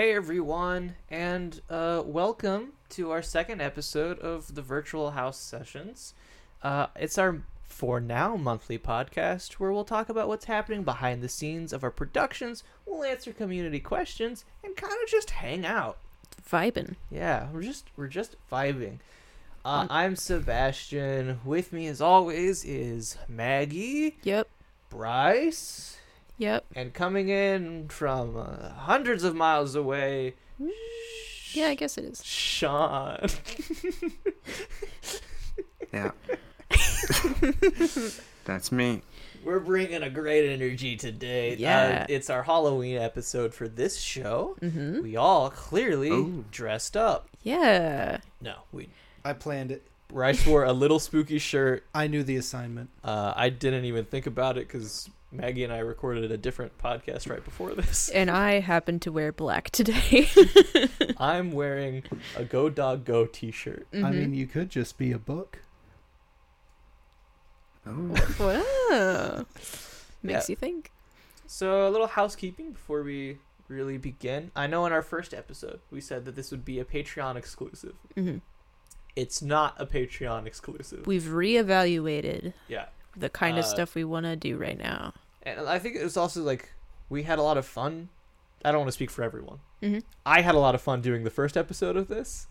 Hey everyone, and uh, welcome to our second episode of the Virtual House Sessions. Uh, it's our for now monthly podcast where we'll talk about what's happening behind the scenes of our productions. We'll answer community questions and kind of just hang out. Vibing. Yeah, we're just we're just vibing. Uh, Um, I'm Sebastian. With me, as always, is Maggie, Yep. Bryce, Yep. and coming in from uh, hundreds of miles away, Yeah, I guess it is. Sean. Yeah. That's me. We're bringing a great energy today. Uh, Yeah. it's our Halloween episode for this show. Mm-hmm. We all clearly Ooh. dressed up. Yeah. No, we. I planned it. Bryce wore a little spooky shirt. I knew the assignment. Uh, I didn't even think about it because Maggie and I recorded a different podcast right before this. And I happen to wear black today. I'm wearing a Go Dog Go T-shirt. I Mhm. mean, you could just be a book. Oh. Wow. Makes Yeah. you think. So a little housekeeping before we really begin. I know in our first episode we said that this would be a Patreon exclusive. hmm It's not a Patreon exclusive. We've reevaluated yeah. The kind of Uh, stuff we want to do right now. And I think it was also like we had a lot of fun. I don't want to speak for everyone. Mhm. I had a lot of fun doing the first episode of this.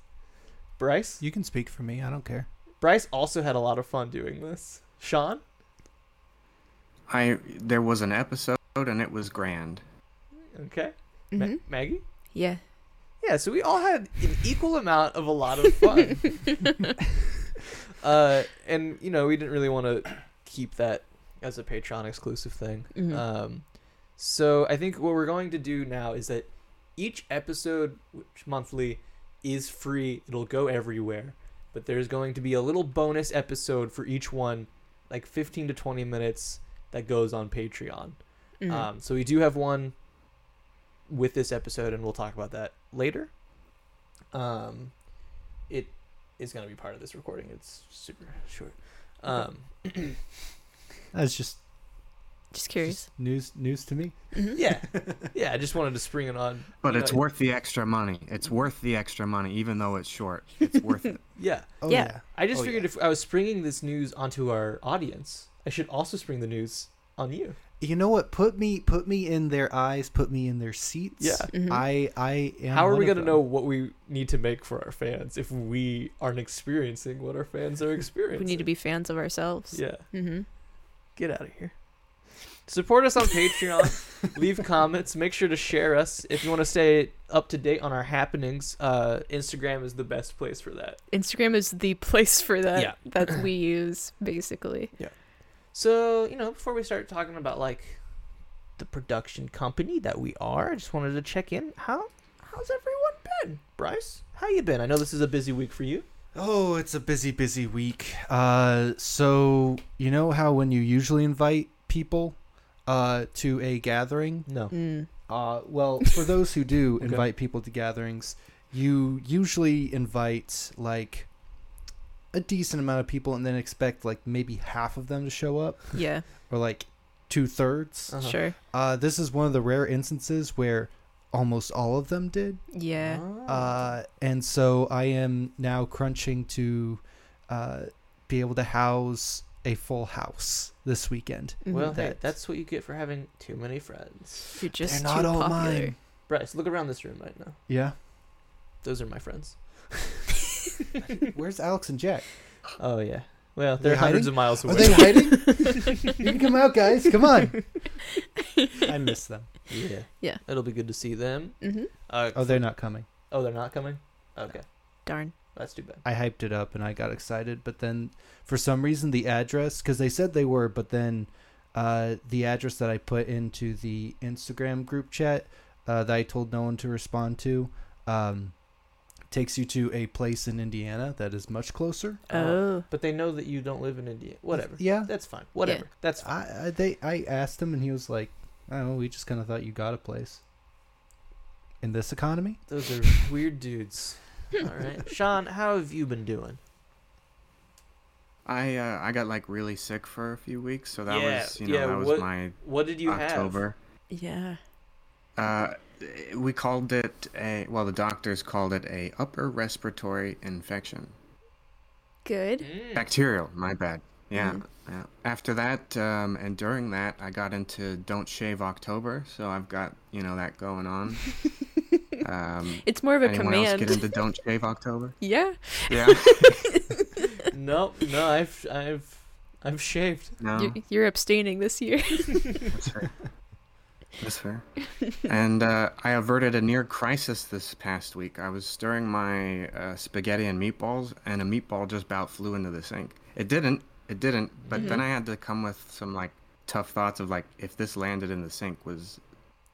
Bryce, You can speak for me. I don't care. Bryce also had a lot of fun doing this. Sean, I there was an episode and it was grand. okay. Ma- hmm Maggie, Yeah. yeah. So we all had an equal amount of a lot of fun. uh, and you know we didn't really want to keep that as a Patreon exclusive thing. Mhm. Um, so I think what we're going to do now is that each episode, which monthly, is free. It'll go everywhere, but there's going to be a little bonus episode for each one, like 15 to 20 minutes, that goes on Patreon. Mhm. Um, so we do have one with this episode, and we'll talk about that later. Um, it is going to be part of this recording. It's super short. Um, That's just, Just curious. just news news to me. Mhm. yeah, yeah. I just wanted to spring it on. But it's know, worth the extra money. It's worth the extra money, even though it's short. It's worth it. Yeah, Oh Yeah. I just Oh, figured yeah. if I was springing this news onto our audience, I should also spring the news on you. You know what? Put me put me in their eyes. Put me in their seats. Yeah. Mhm. I I am. How are we going to them. know what we need to make for our fans if we aren't experiencing what our fans are experiencing? we need to be fans of ourselves. Yeah, mm-hmm. get out of here. Support us on Patreon. leave comments. Make sure to share us if you want to stay up to date on our happenings. Uh, Instagram is the best place for that. Instagram is the place for that Yeah. that we use, basically. So, you know, before we start talking about like the production company that we are, I just wanted to check in. How how's everyone been? Bryce, how you been? I know this is a busy week for you. Oh, it's a busy busy week. Uh, so you know how when you usually invite people, uh, to a gathering, No. Mm. Uh, well, for those who do Okay. invite people to gatherings, you usually invite like a decent amount of people and then expect like maybe half of them to show up Yeah. or like two thirds. Uh-huh. Sure. Uh, this is one of the rare instances where almost all of them did. Yeah. Ah. Uh, and so I am now crunching to uh, be able to house a full house this weekend. Mhm. well, hey, that's what you get for having too many friends. You're just They're not too all popular. mine. Bryce, look around this room right now. Yeah. Those are my friends. Where's Alex and Jack? Oh yeah. Well, they're they hundreds hiding? of miles away. Are they hiding? you can come out, guys. Come on. I miss them. yeah. Yeah. It'll be good to see them. Mm-hmm. Uh, Oh, they're not coming. oh, they're not coming. Okay, Darn. that's too bad. I hyped it up and I got excited, but then for some reason the address, because they said they were, but then uh, the address that I put into the Instagram group chat uh, that I told no one to respond to um, takes you to a place in Indiana that is much closer. Oh. But they know that you don't live in Indiana. Whatever. Yeah. That's fine. Whatever. That's fine. I, I they I asked him and he was like, "I don't know. We just kind of thought you got a place." In this economy, Those are weird dudes. All right, Sean, how have you been doing? I uh, I got like really sick for a few weeks, so that Yeah, was you know yeah, that was what- my What did you October. Yeah. Uh, we called it a well, the doctors called it a upper respiratory infection. Good. Mm. Bacterial, my bad. Yeah. Mhm. yeah. After that, um, and during that, I got into Don't Shave October, so I've got you know that going on. Um, It's more of a anyone else get into Don't Shave October? yeah. Yeah. No, no, I've I've I've shaved. No. You're, you're abstaining this year. That's fair. And uh, I averted a near crisis this past week. I was stirring my uh, spaghetti and meatballs, and a meatball just about flew into the sink. It didn't. It didn't. But then Mhm. I had to come with some like tough thoughts of like, if this landed in the sink, was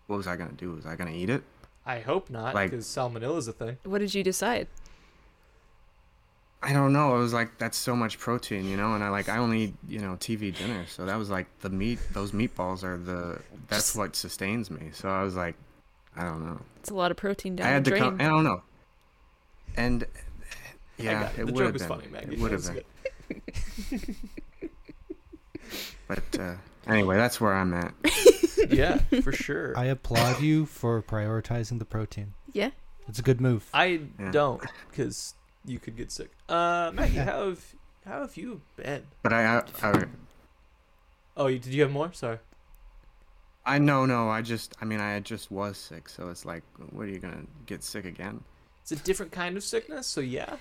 what was I gonna do? Was I gonna eat it? I hope not, Like- because salmonella's a thing. what did you decide? I don't know. It was like that's so much protein, you know, and I like I only eat, you know TV dinner, so that was like the meat. Those meatballs are the that's what sustains me. So I was like, I don't know. It's a lot of protein down I had the to come. I don't know. And I yeah, got it. it the would joke have was been. funny, Maggie. It would have been. good. But uh, anyway, that's where I'm at. Yeah, for sure. I applaud you for prioritizing the protein. yeah. It's a good move. I Yeah. don't, because you could get sick. Uh, Maggie, how have how have you been? But I, I, I, Oh, you, did you have more? Sorry. I know, no. I just, I mean, I just was sick, so it's like, what are you gonna get sick again? It's a different kind of sickness, so yeah.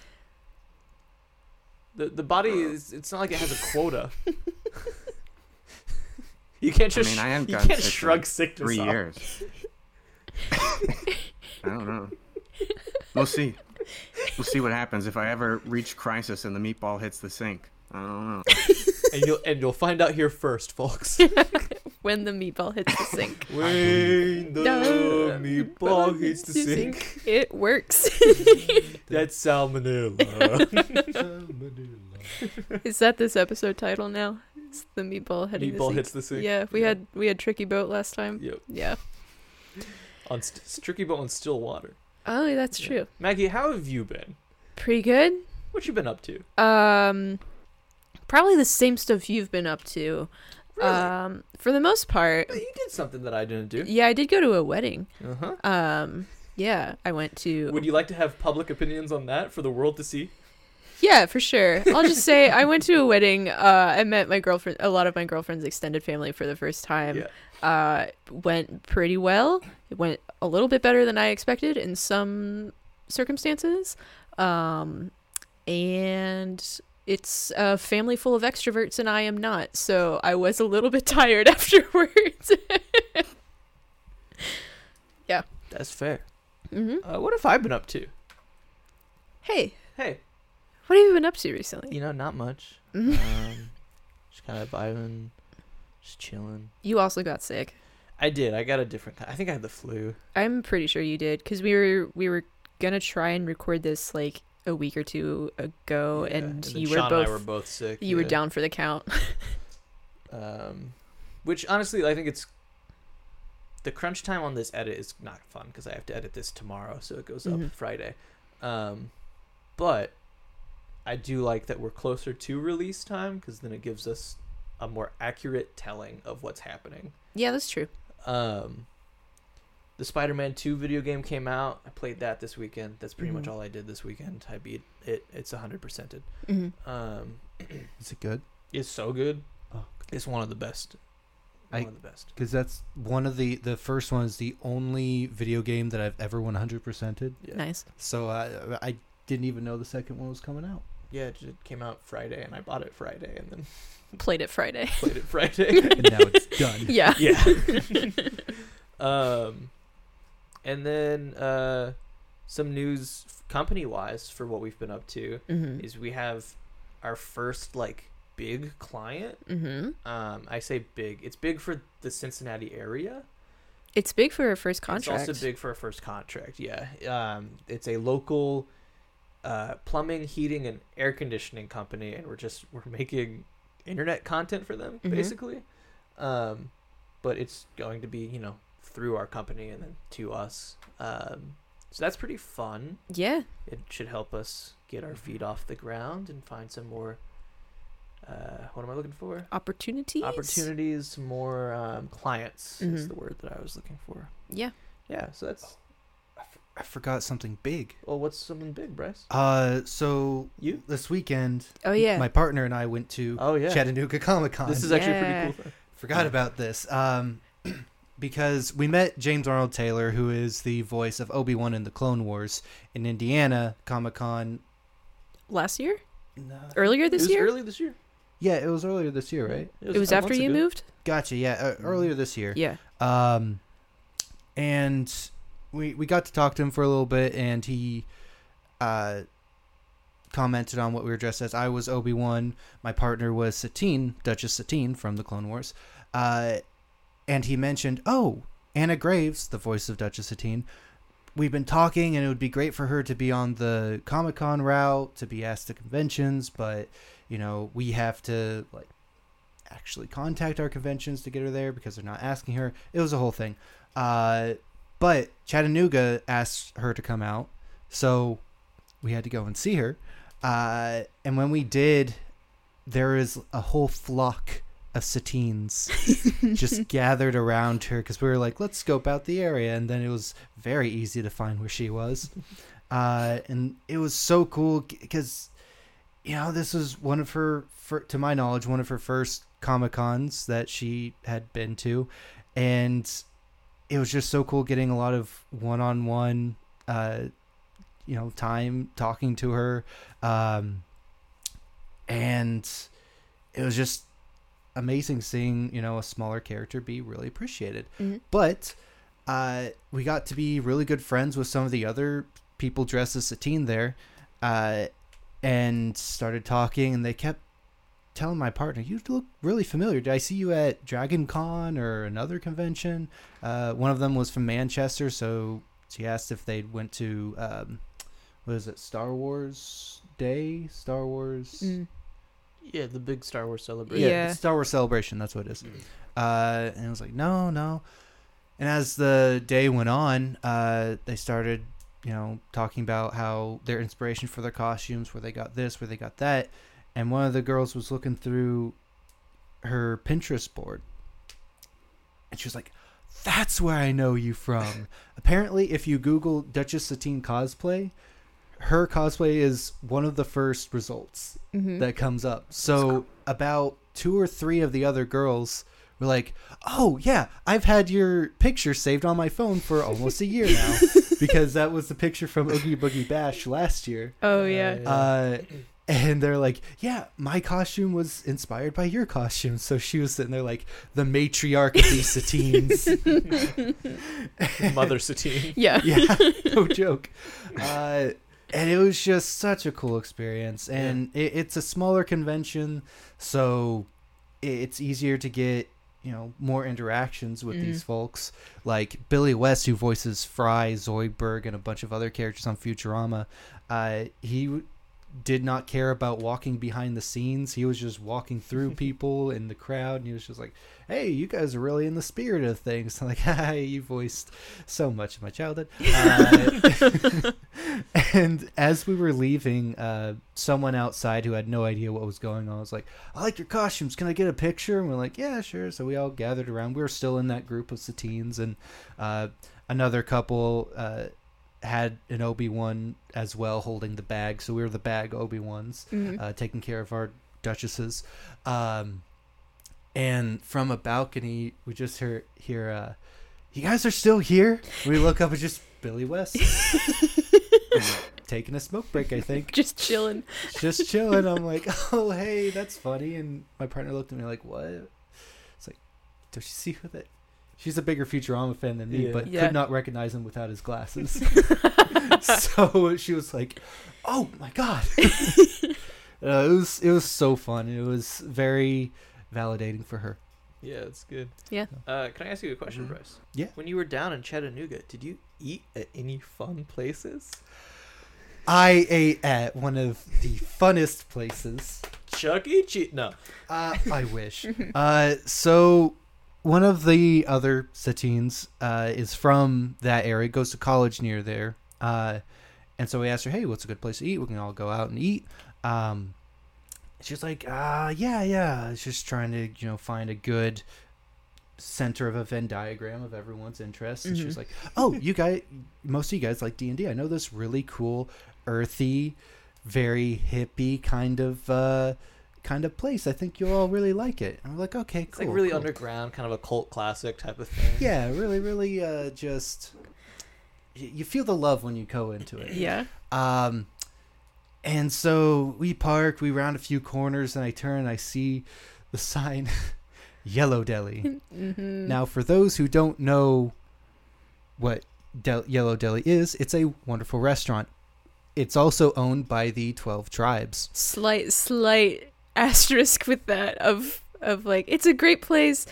The the body is it's not like it has a quota. you can't I just mean, I haven't you can't sick shrug like, sickness Three off. years. I don't know. We'll see. We'll see what happens if I ever reach crisis and the meatball hits the sink. I don't know. and you'll and you'll find out here first, folks. When the meatball hits the sink. when the No. meatball hits the sink, It works. that's salmonella. Is that this episode title now? It's the meatball hitting the meatball sink. hits the sink. Yeah, we had we had tricky boat last time. Yep. Yeah. On st- tricky boat on still water. Oh, that's Yeah. true. Maggie, how have you been? Pretty good. What you been up to? Um, probably the same stuff you've been up to. Um, for the most part. you did something that I didn't do. Yeah, I did go to a wedding. Uh huh. Um, yeah, I went to. Would you like to have public opinions on that for the world to see? Yeah, for sure. I'll just say I went to a wedding. Uh, I met my girlfriend, a lot of my girlfriend's extended family for the first time. Yeah. Uh, went pretty well. It went a little bit better than I expected in some circumstances. Um, and it's a family full of extroverts, and I am not. So I was a little bit tired afterwards. Yeah. That's fair. hmm Uh, what have I been up to? Hey, Hey, what have you been up to recently? you know, not much. Mm-hmm. Um, just kind of vibing, just chilling. You also got sick. I did. I got a different. I think I had the flu. I'm pretty sure you did because we were we were gonna try and record this like a week or two ago, Yeah, and, then you Sean were both And I were both sick. you were down for the count. Um, which honestly, I think it's the crunch time on this edit is not fun because I have to edit this tomorrow, so it goes Mhm. up Friday. Um, but I do like that we're closer to release time because then it gives us a more accurate telling of what's happening. yeah, that's true. Um, the Spider-Man 2 video game came out. I played that this weekend. That's pretty much Mhm. all I did this weekend. I beat it. It's 100%ed. hmm Um, Is it good? it's so good. Oh. It's one of the best. One I- of the best. Because that's one of the the first one is the only video game that I've ever 100%ed. Yeah. Nice. So I I didn't even know the second one was coming out. Yeah, it just came out Friday, and I bought it Friday, and then Played it Friday. played it Friday. And now it's done. yeah. yeah. um, and then uh, some news company wise for what we've been up to hmm is we have our first like big client. hmm Um, I say big. It's big for the Cincinnati area. It's big for a first contract. It's also big for a first contract. Yeah. Um, it's a local uh, plumbing, heating, and air conditioning company, and we're just we're making internet content for them Mhm. basically. Um, but it's going to be you know through our company and then to us. Um, so that's pretty fun. Yeah. It should help us get our feet off the ground and find some more. Uh, what am I looking for? Opportunities. Opportunities, more um, clients is Mhm. the word that I was looking for. Yeah. Yeah, so that's I, f- I forgot something big. well. What's something big, Bryce? Uh, so You? this weekend, Oh yeah. my partner and I went to Oh yeah. Chattanooga Comic Con. This is actually Yeah. pretty cool. Thing. Forgot about this. Um, because we met James Arnold Taylor, who is the voice of Obi Wan in the Clone Wars in Indiana Comic Con. Last year? No. Earlier It this was year? Earlier this year. Yeah, it was earlier this year, right? It was a after you ago. moved? Gotcha. Yeah, uh, earlier this year. Yeah. Um, and we we got to talk to him for a little bit, and he uh commented on what we were dressed as. I was Obi Wan. My partner was Satine, Duchess Satine from the Clone Wars. Uh, and he mentioned, oh, Anna Graves, the voice of Duchess Satine. We've been talking, and it would be great for her to be on the Comic Con route, to be asked to conventions, but you know we have to like actually contact our conventions to get her there because they're not asking her. It was a whole thing. Uh, but Chattanooga asked her to come out, so we had to go and see her. Uh, and when we did, there is a whole flock of Satines just gathered around her because we were like, let's scope out the area. And then it was very easy to find where she was. Uh, and it was so cool because, you know, this was one of her, fir- to my knowledge, one of her first Comic Cons that she had been to. And it was just so cool getting a lot of one on one, you know, time talking to her. Um, and it was just amazing seeing you know a smaller character be really appreciated Mhm. but uh we got to be really good friends with some of the other people dressed as Satine there uh and started talking and they kept telling my partner you look really familiar did i see you at dragon con or another convention uh one of them was from manchester so she asked if they went to um what is it star wars day star wars Mm. Yeah, the big Star Wars celebration. Yeah. Star Wars Celebration. That's what it is. Uh, and I was like, no, no. And as the day went on, uh, they started, you know, talking about how their inspiration for their costumes, where they got this, where they got that. And one of the girls was looking through her Pinterest board, and she was like, "That's where I know you from." Apparently, if you Google Duchess Satine cosplay, her cosplay is one of the first results Mhm. that comes up. So about two or three of the other girls were like, "Oh yeah, I've had your picture saved on my phone for almost a year now because that was the picture from Oogie Boogie Bash last year." oh yeah. Yeah. Uh, and they're like, "Yeah, my costume was inspired by your costume." So she was sitting there like the matriarch of these Satines. Mother Satine. yeah. yeah, no joke. Uh, and it was just such a cool experience. And it, it's a smaller convention, so it's easier to get you know more interactions with these Mhm. folks. Like Billy West, who voices Fry, Zoidberg, and a bunch of other characters on Futurama. Uh, he w- did not care about walking behind the scenes. He was just walking through people in the crowd, and he was just like, "Hey, you guys are really in the spirit of things." I'm like, "Hi, you voiced so much of my childhood." Uh, and as we were leaving, uh, someone outside who had no idea what was going on was like, "I like your costumes. Can I get a picture?" And we're like, "Yeah, sure." So we all gathered around. We were still in that group of Satines, and uh, another couple uh, had an Obi Wan as well, holding the bag. So we were the bag Obi Wans Mhm. uh, taking care of our duchesses. Um, and from a balcony, we just hear hear, uh, "You guys are still here?" We look up, it's just Billy West taking a smoke break. I think Just chilling. just chilling. I'm like, "Oh, hey, that's funny." And my partner looked at me like, "What?" It's like, don't you see who that?" She's a bigger Futurama fan than me, Yeah. but Yeah. could not recognize him without his glasses. so she was like, "Oh my god!" uh, it was it was so fun. It was very validating for her. Yeah, that's good. Yeah. Uh, can I ask you a question, Mhm. Bryce? Yeah. When you were down in Chattanooga, did you eat at any fun places? I ate at one of the funnest places. Chuck E. Cheese? No. Uh, I wish. Uh, so one of the other Satines uh, is from that area, goes to college near there. Uh, and so we asked her, "Hey, what's a good place to eat? We can all go out and eat." Um, she's like, "Uh, yeah, yeah." It's just trying to, you know, find a good center of a Venn diagram of everyone's interests, and she was Mhm. like, "Oh, you guys, most of you guys like D&D. I know this really cool, earthy, very hippie kind of." Kind of place i think you'll all really like it and we're like okay It's cool like really cool. underground, kind of a cult classic type of thing. yeah really really uh just you feel the love when you go into it Yeah. um, and so we park, we round a few corners, and I turn and I see the sign Yellow Deli. Mm-hmm. Now, for those who don't know what Del- Yellow Deli is, it's a wonderful restaurant. It's also owned by the 12 tribes. slight slight asterisk with that of of like it's a great place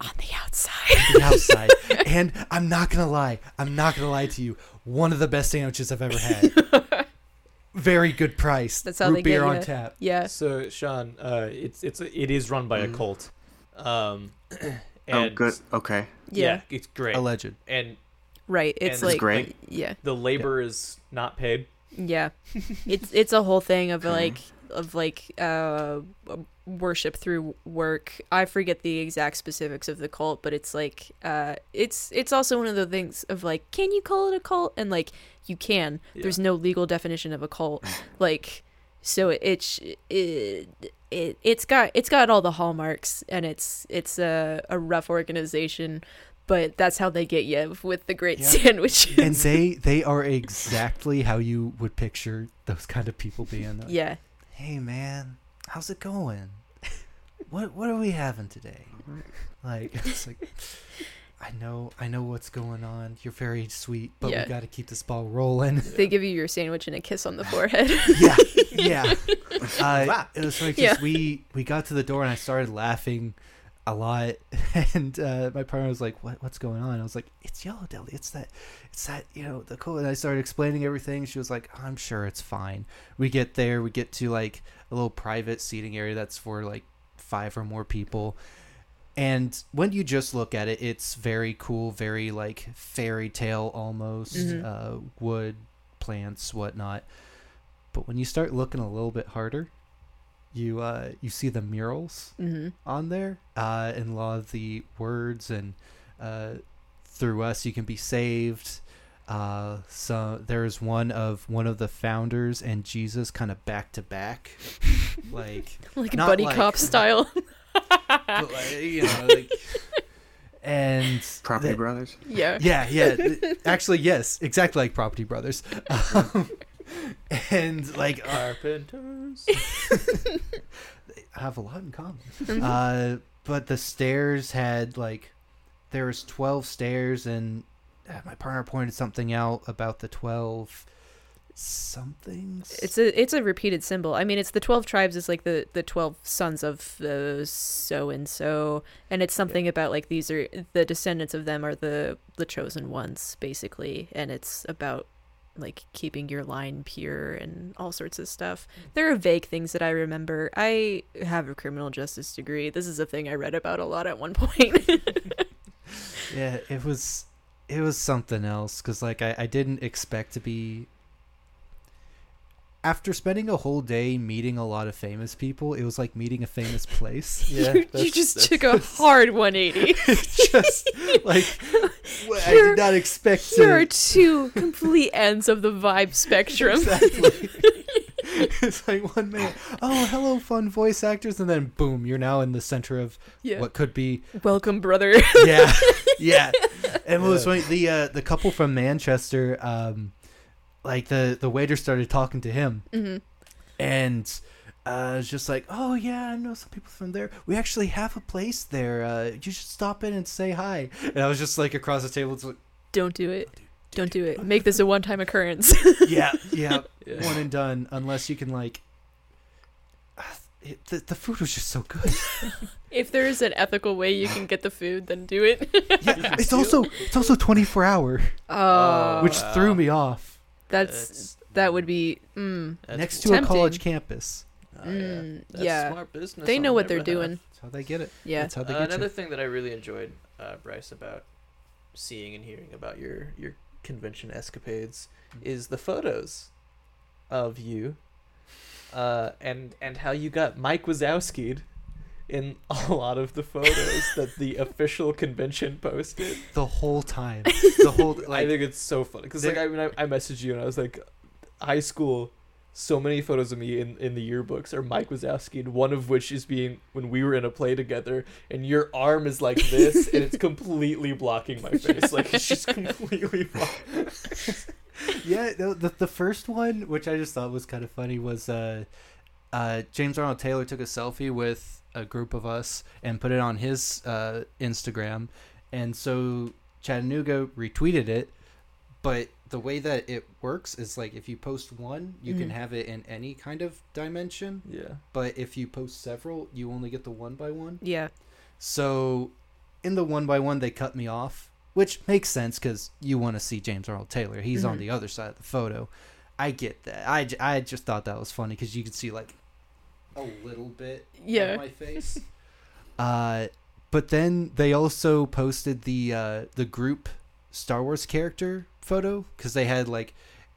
on the outside. The outside. and I'm not going to lie, I'm not going to lie to you. One of the best sandwiches I've ever had. Very good price. That's how Root they beer get on ya. tap. yeah. So Sean, uh, it's it's it is run by a Mhm. cult. Um, Oh, good. Okay. Yeah, Yeah. it's great. Alleged. and Right. It's And- like great. yeah. the labor is not paid. Yeah. it's it's a whole thing of like of like uh worship through work. I forget the exact specifics of the cult, but it's like uh it's it's also one of the things of like can you call it a cult? And like you can. There's no legal definition of a cult. like so it, it's it, it it's got it's got all the hallmarks and it's it's a a rough organization but that's how they get you with the great Yeah. sandwiches. and they they are exactly how you would picture those kind of people being. Like, yeah. Hey man, how's it going? What what are we having today? Like it's like I know I know what's going on. You're very sweet, but Yeah. we got to keep this ball rolling. They give you your sandwich and a kiss on the forehead. yeah, yeah. Uh, Wow. it was like Yeah. just we we got to the door and I started laughing a lot, and uh, my partner was like, "What what's going on?" I was like, "It's Yellow Deli. It's that, it's that you know the cool." And I started explaining everything. She was like, "I'm sure it's fine." We get there, we get to like a little private seating area that's for like five or more people. And when you just look at it, it's very cool, very like fairy tale almost, Mhm. uh, wood, plants, whatnot. But when you start looking a little bit harder, you uh, you see the murals hmm on there, uh, and a lot of the words and uh, through us you can be saved. Uh, so there's one of one of the founders and Jesus kind of back to back, like Like Not buddy like- cop style. but like, you know, like, and Property the- Brothers. yeah. yeah, yeah. Actually, yes, exactly like Property Brothers. Um, and like uh, Carpenters. have a lot in common. Mhm. Uh, but the stairs had like there was twelve stairs, and uh, my partner pointed something out about the twelve somethings. It's a it's a repeated symbol. I mean, it's the twelve tribes is like the the twelve sons of the so and so, and it's something about like these are the descendants of them are the the chosen ones basically, and it's about like keeping your line pure and all sorts of stuff. There are vague things that I remember. I have a criminal justice degree. This is a thing I read about a lot at one point. yeah, it was it was something else because like I, I didn't expect to be after spending a whole day meeting a lot of famous people it was like meeting a famous place Yeah, you, you just that's- took a hard 180. just like wh- i did not expect Here are two complete ends of the vibe spectrum. exactly it's like one minute oh hello fun voice actors and then boom you're now in the center of Yeah. what could be Welcome, brother. yeah, yeah. And what was Yeah. funny, the uh, the couple from Manchester, um, like the the waiter started talking to him, hmm and uh, it's just like, oh yeah, I know some people from there. We actually have a place there. Uh, you should stop in and say hi. And I was just like across the table, it's like, Don't do it. Don't do it. Make this a one-time occurrence. yeah, yeah, Yeah. one and done. Unless you can like, it, the the food was just so good. if there is an ethical way you can get the food, then do it. Yeah, it's also it's also twenty four hour, Oh, which wow. threw me off. That's That's- that would be. Mm, that's Next cool. to Tempting. a college campus. Oh, yeah. mm, That's yeah. smart business. they know I'll what they're never have. doing. That's how they get it. Yeah. That's how they Uh, get another you. thing that I really enjoyed, uh, Bryce, about seeing and hearing about your your convention escapades is the photos of you, uh, and and how you got Mike Wazowski'd in a lot of the photos that the official convention posted. the whole time. The whole I think it's so funny because like I mean I, I messaged you and I was like, high school, so many photos of me in in the yearbooks or Mike was asking one of which is being when we were in a play together and your arm is like this and it's completely blocking my face like it's just completely blocking. yeah, the, the the first one, which I just thought was kind of funny, was uh, uh, James Arnold Taylor took a selfie with a group of us and put it on his uh, Instagram, and so Chattanooga retweeted it. But the way that it works is like if you post one, you can Mhm. have it in any kind of dimension. Yeah. But if you post several, you only get the one by one. Yeah. So, in the one by one, they cut me off, which makes sense because you want to see James Earl Taylor. He's on Mhm. the other side of the photo. I get that. I, I just thought that was funny because you could see like a little bit Yeah. of my face. uh, but then they also posted the uh, the group Star Wars character photo because they had like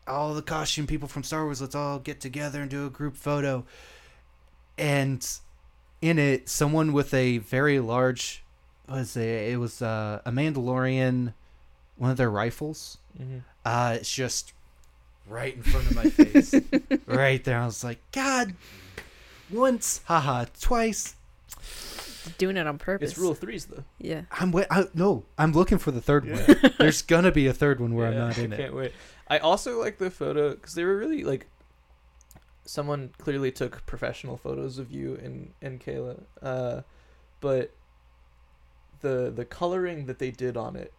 all the costume people from Star Wars. Let's all get together and do a group photo. And in it, someone with a very large was a it was uh, a Mandalorian, one of their rifles. Mm-hmm. Uh, it's just right in front of my face, right there. I was like, God, once, haha, twice. Doing it on purpose. It's rule threes though. Yeah. I'm wait. I, no, I'm looking for the third Yeah. one. There's gonna be a third one where Yeah, I'm not in I it. can't wait. I also like the photo because they were really like. Someone clearly took professional photos of you and and Kayla, uh, but the the coloring that they did on it,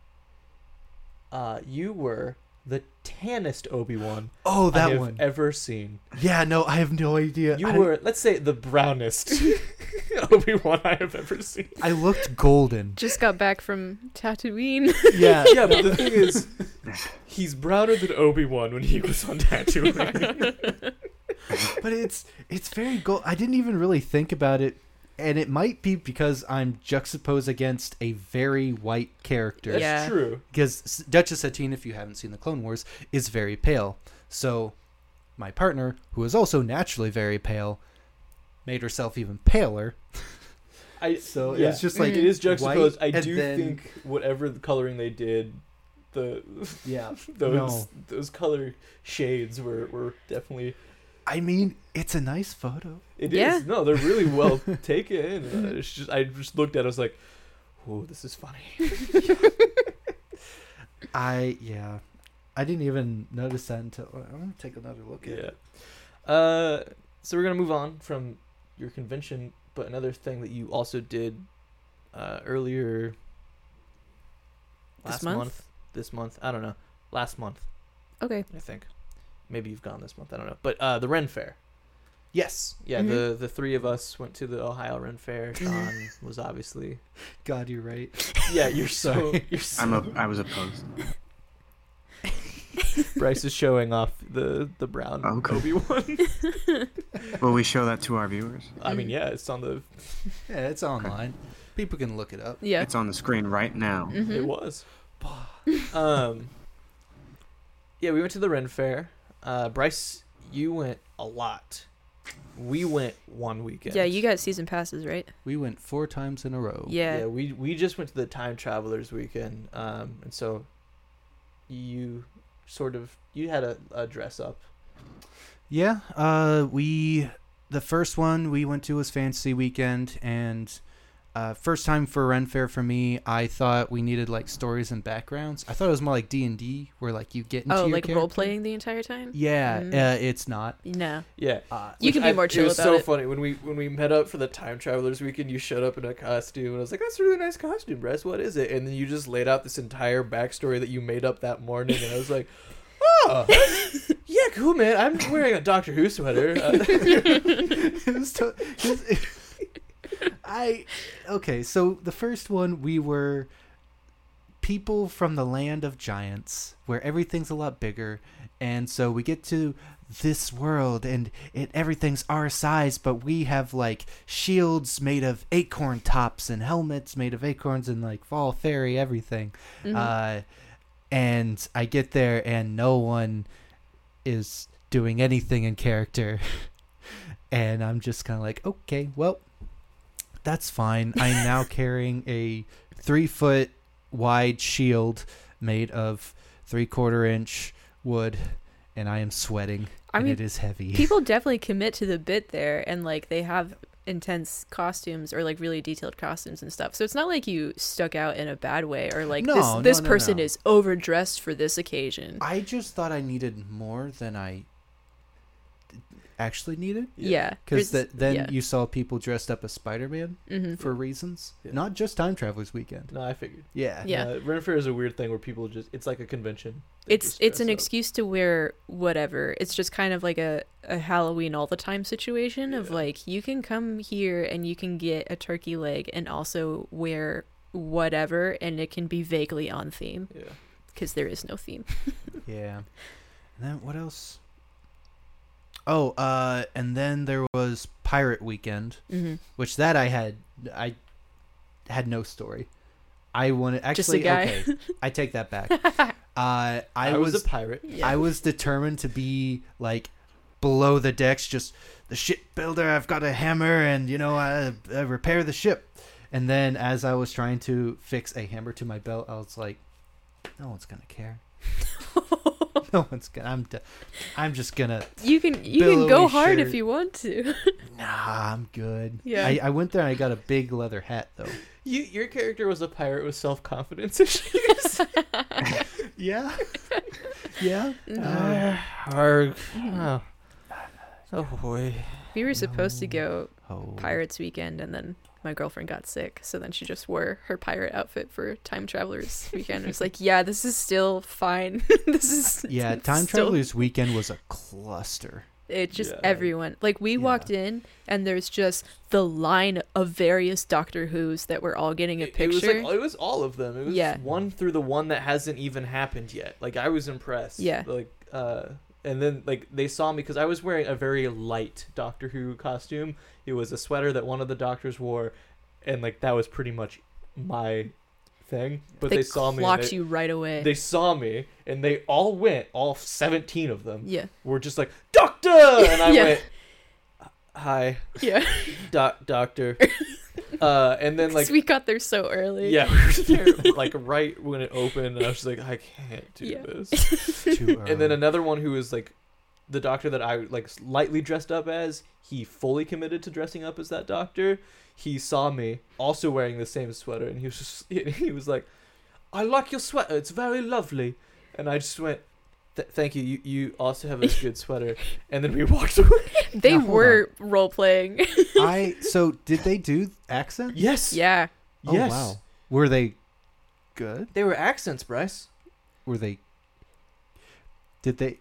uh, you were the tannest Obi Wan Oh, I that have one. ever seen. Yeah, no, I have no idea. You I, were, let's say, the brownest Obi Wan I have ever seen. I looked golden. Just got back from Tatooine. Yeah, Yeah, but the thing is, he's browner than Obi Wan when he was on Tatooine. but it's it's very gold. I didn't even really think about it, and it might be because I'm juxtaposed against a very white character. That's Yeah. true. because Duchess Satine, if you haven't seen the Clone Wars, is very pale. So, my partner, who is also naturally very pale, made herself even paler. I So yeah. it's just like it is juxtaposed. white I do then- think whatever the coloring they did, the yeah. those No. those color shades were were definitely. I mean, it's a nice photo. It is Yeah. no, they're really well taken. Uh, it's just I just looked at. it, I was like, "Oh, this is funny." I yeah, I didn't even notice that until I'm gonna take another look at Yeah. it. Uh, so we're gonna move on from your convention, but another thing that you also did uh, earlier This last month? This month, I don't know. Last month, Okay. I think. Maybe you've gone this month. I don't know. But uh, the Ren Fair. Yes, Yeah, Mhm. the the three of us went to the Ohio Ren Fair. Sean was obviously. God, you're right. Yeah, you're so. You're so. I'm a, I was opposed. Bryce is showing off the the brown Okay. Obi Wan. Will we show that to our viewers? I mean, yeah, it's on the. Yeah, it's online. People can look it up. Yeah. It's on the screen right now. Mhm. It was. um. Yeah, we went to the Ren Fair. Uh, Bryce, you went a lot. We went one weekend. Yeah, you got season passes, right? We went four times in a row. Yeah. Yeah, we we just went to the Time Travelers weekend, um, and so you sort of you had a, a dress up. Yeah, uh, we the first one we went to was Fantasy Weekend, and uh, first time for Ren Fair for me. I thought we needed like stories and backgrounds. I thought it was more like D and D, where like you get into Oh, your like character. role playing the entire time? Yeah, Mm. uh, it's not. No. Yeah. Uh, You can be I- more chill It was so it. funny when we when we met up for the Time Travelers weekend. You showed up in a costume, and I was like, "That's a really nice costume, Bryce. What is it?" And then you just laid out this entire backstory that you made up that morning, and I was like, "Oh, yeah, cool, man. I'm wearing a Doctor Who sweater." Uh, it was to- 'cause it- I okay. So the first one we were people from the land of giants, where everything's a lot bigger, and so we get to this world and it everything's our size but we have like shields made of acorn tops and helmets made of acorns and like fall fairy everything Mhm. uh, and I get there and no one is doing anything in character, and I'm just kind of like, okay, well, That's fine. I'm now carrying a three foot wide shield made of three quarter inch wood, and I am sweating. I and mean, it is heavy. people definitely commit to the bit there and like they have intense costumes or like really detailed costumes and stuff so it's not like you stuck out in a bad way or like No, this this no, person no. is overdressed for this occasion I just thought I needed more than I actually needed. yeah Because there's- then yeah. you saw people dressed up as Spider Man Mhm. for reasons, Yeah. not just Time Travelers Weekend. No, I figured. Yeah. Yeah. Uh, Ren Fair is a weird thing where people just, it's like a convention. They it's it's an up. excuse to wear whatever it's just kind of like a, a halloween all the time situation of like you can come here and you can get a turkey leg and also wear whatever and it can be vaguely on theme Yeah. because there is no theme Yeah. And then what else? Oh, uh, and then there was Pirate Weekend, hmm which that I had I had no story. I wanted actually Just a guy. okay. I take that back. Uh, I, I, was, was, a pirate. Yeah. I was determined to be like below the decks, just the shipbuilder. I've got a hammer, and you know I, I repair the ship. And then as I was trying to fix a hammer to my belt, I was like, no one's gonna care. no one's gonna. I'm. D- I'm just gonna. you can you can go Billowy hard shirt. if you want to Nah, I'm good. Yeah. I, I went there and I got a big leather hat though. You, your character was a pirate with self confidence issues. Yeah. yeah. Uh, arg. Oh. oh boy. we were supposed to go Oh. pirates weekend and then my girlfriend got sick so then she just wore her pirate outfit for time travelers weekend it was like yeah this is still fine this is Yeah, Time still- Travelers Weekend was a cluster. it just Yeah. everyone like we Yeah. walked in and there's just the line of various doctor who's that we're all getting a It, it was picture like it was all of them. It was Yeah. one through the one that hasn't even happened yet. Like I was impressed. Yeah. Like uh and then like they saw me because I was wearing a very light Doctor Who costume. It was a sweater that one of the doctors wore, and like that was pretty much my thing. But they, saw me. and clocked They, you right away they saw me and they all went. All seventeen of them yeah were just like Doctor, and I Yeah. went, "Hi, yeah doc, Doctor." uh, and then like we got there so early yeah, we there, like right when it opened, and I was just like, I can't do Yeah. this. Too And then another one who was like, the doctor that I like lightly dressed up as, he fully committed to dressing up as that doctor. He saw me also wearing the same sweater, and he was just he was like, I like your sweater. It's very lovely. And I just went, "Th- thank you. You you also have a good sweater. And then we walked away. they Now, hold were role playing I so did they do accents? Yes. yeah Oh yes. wow. Were they good? They were accents, Bryce. Were they? Did they?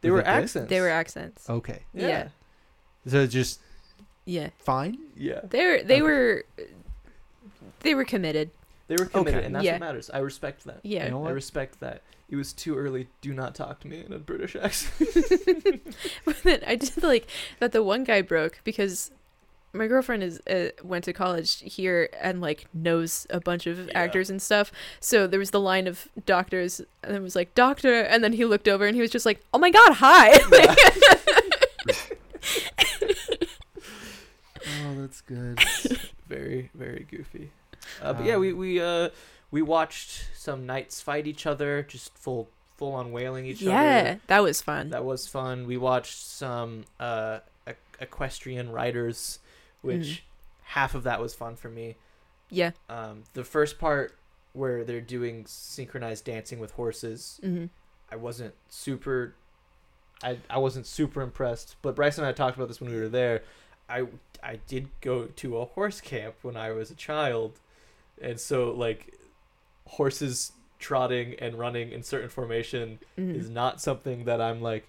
They Were were they good? accents. they were accents Okay. Yeah. yeah. So just yeah fine. Yeah. they were they Okay. were they were committed They were committed, Okay. and that's Yeah. what matters. I respect that. yeah You know I what? respect that. It was too early. Do not talk to me in a British accent. But then I did like that the one guy broke because my girlfriend is uh, went to college here and like knows a bunch of Yeah. actors and stuff. So there was the line of doctors and it was like doctor and then he looked over and he was just like, "Oh my god, hi." Oh, that's good. very, very goofy. Uh, but yeah, we we uh we watched some knights fight each other, just full full on wailing each yeah, other. Yeah, that was fun. That was fun. We watched some uh equestrian riders, which Mhm. half of that was fun for me. yeah. Um, the first part where they're doing synchronized dancing with horses, hmm I wasn't super I I wasn't super impressed. But Bryce and I talked about this when we were there. I I did go to a horse camp when I was a child. And so like horses trotting and running in certain formation hmm is not something that I'm like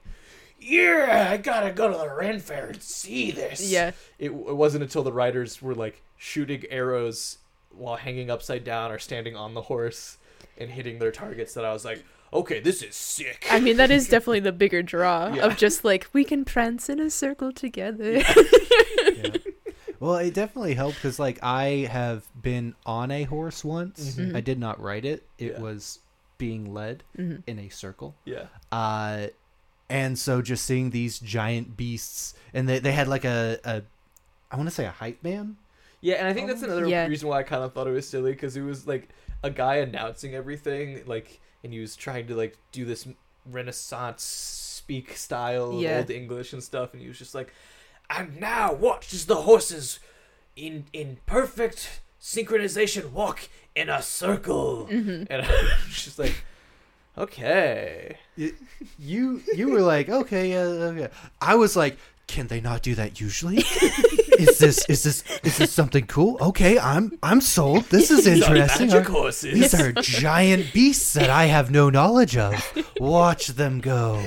yeah, I gotta go to the Ren Fair and see this. Yeah. It, it wasn't until the riders were like shooting arrows while hanging upside down or standing on the horse and hitting their targets that I was like, okay, this is sick. I mean, that is definitely the bigger draw Yeah. of just like we can prance in a circle together. yeah. Well, it definitely helped because like I have been on a horse once. Mhm. I did not ride it. It Yeah. was being led hmm in a circle. yeah. Uh, and so just seeing these giant beasts, and they, they had like a, a I want to say a hype man. Yeah, and I think that's another Yeah. reason why I kind of thought it was silly because it was like a guy announcing everything, like, and he was trying to like do this Renaissance speak style Yeah. old English and stuff, and he was just like, "And now watch as the horses, in in perfect synchronization, walk in a circle." Mm-hmm. And I was just like, "Okay." You you were like, okay, yeah, okay. I was like, can they not do that usually? is this is this is this something cool? Okay, I'm I'm sold. This is These are interesting. magic Are- horses. These are giant beasts that I have no knowledge of. Watch them go.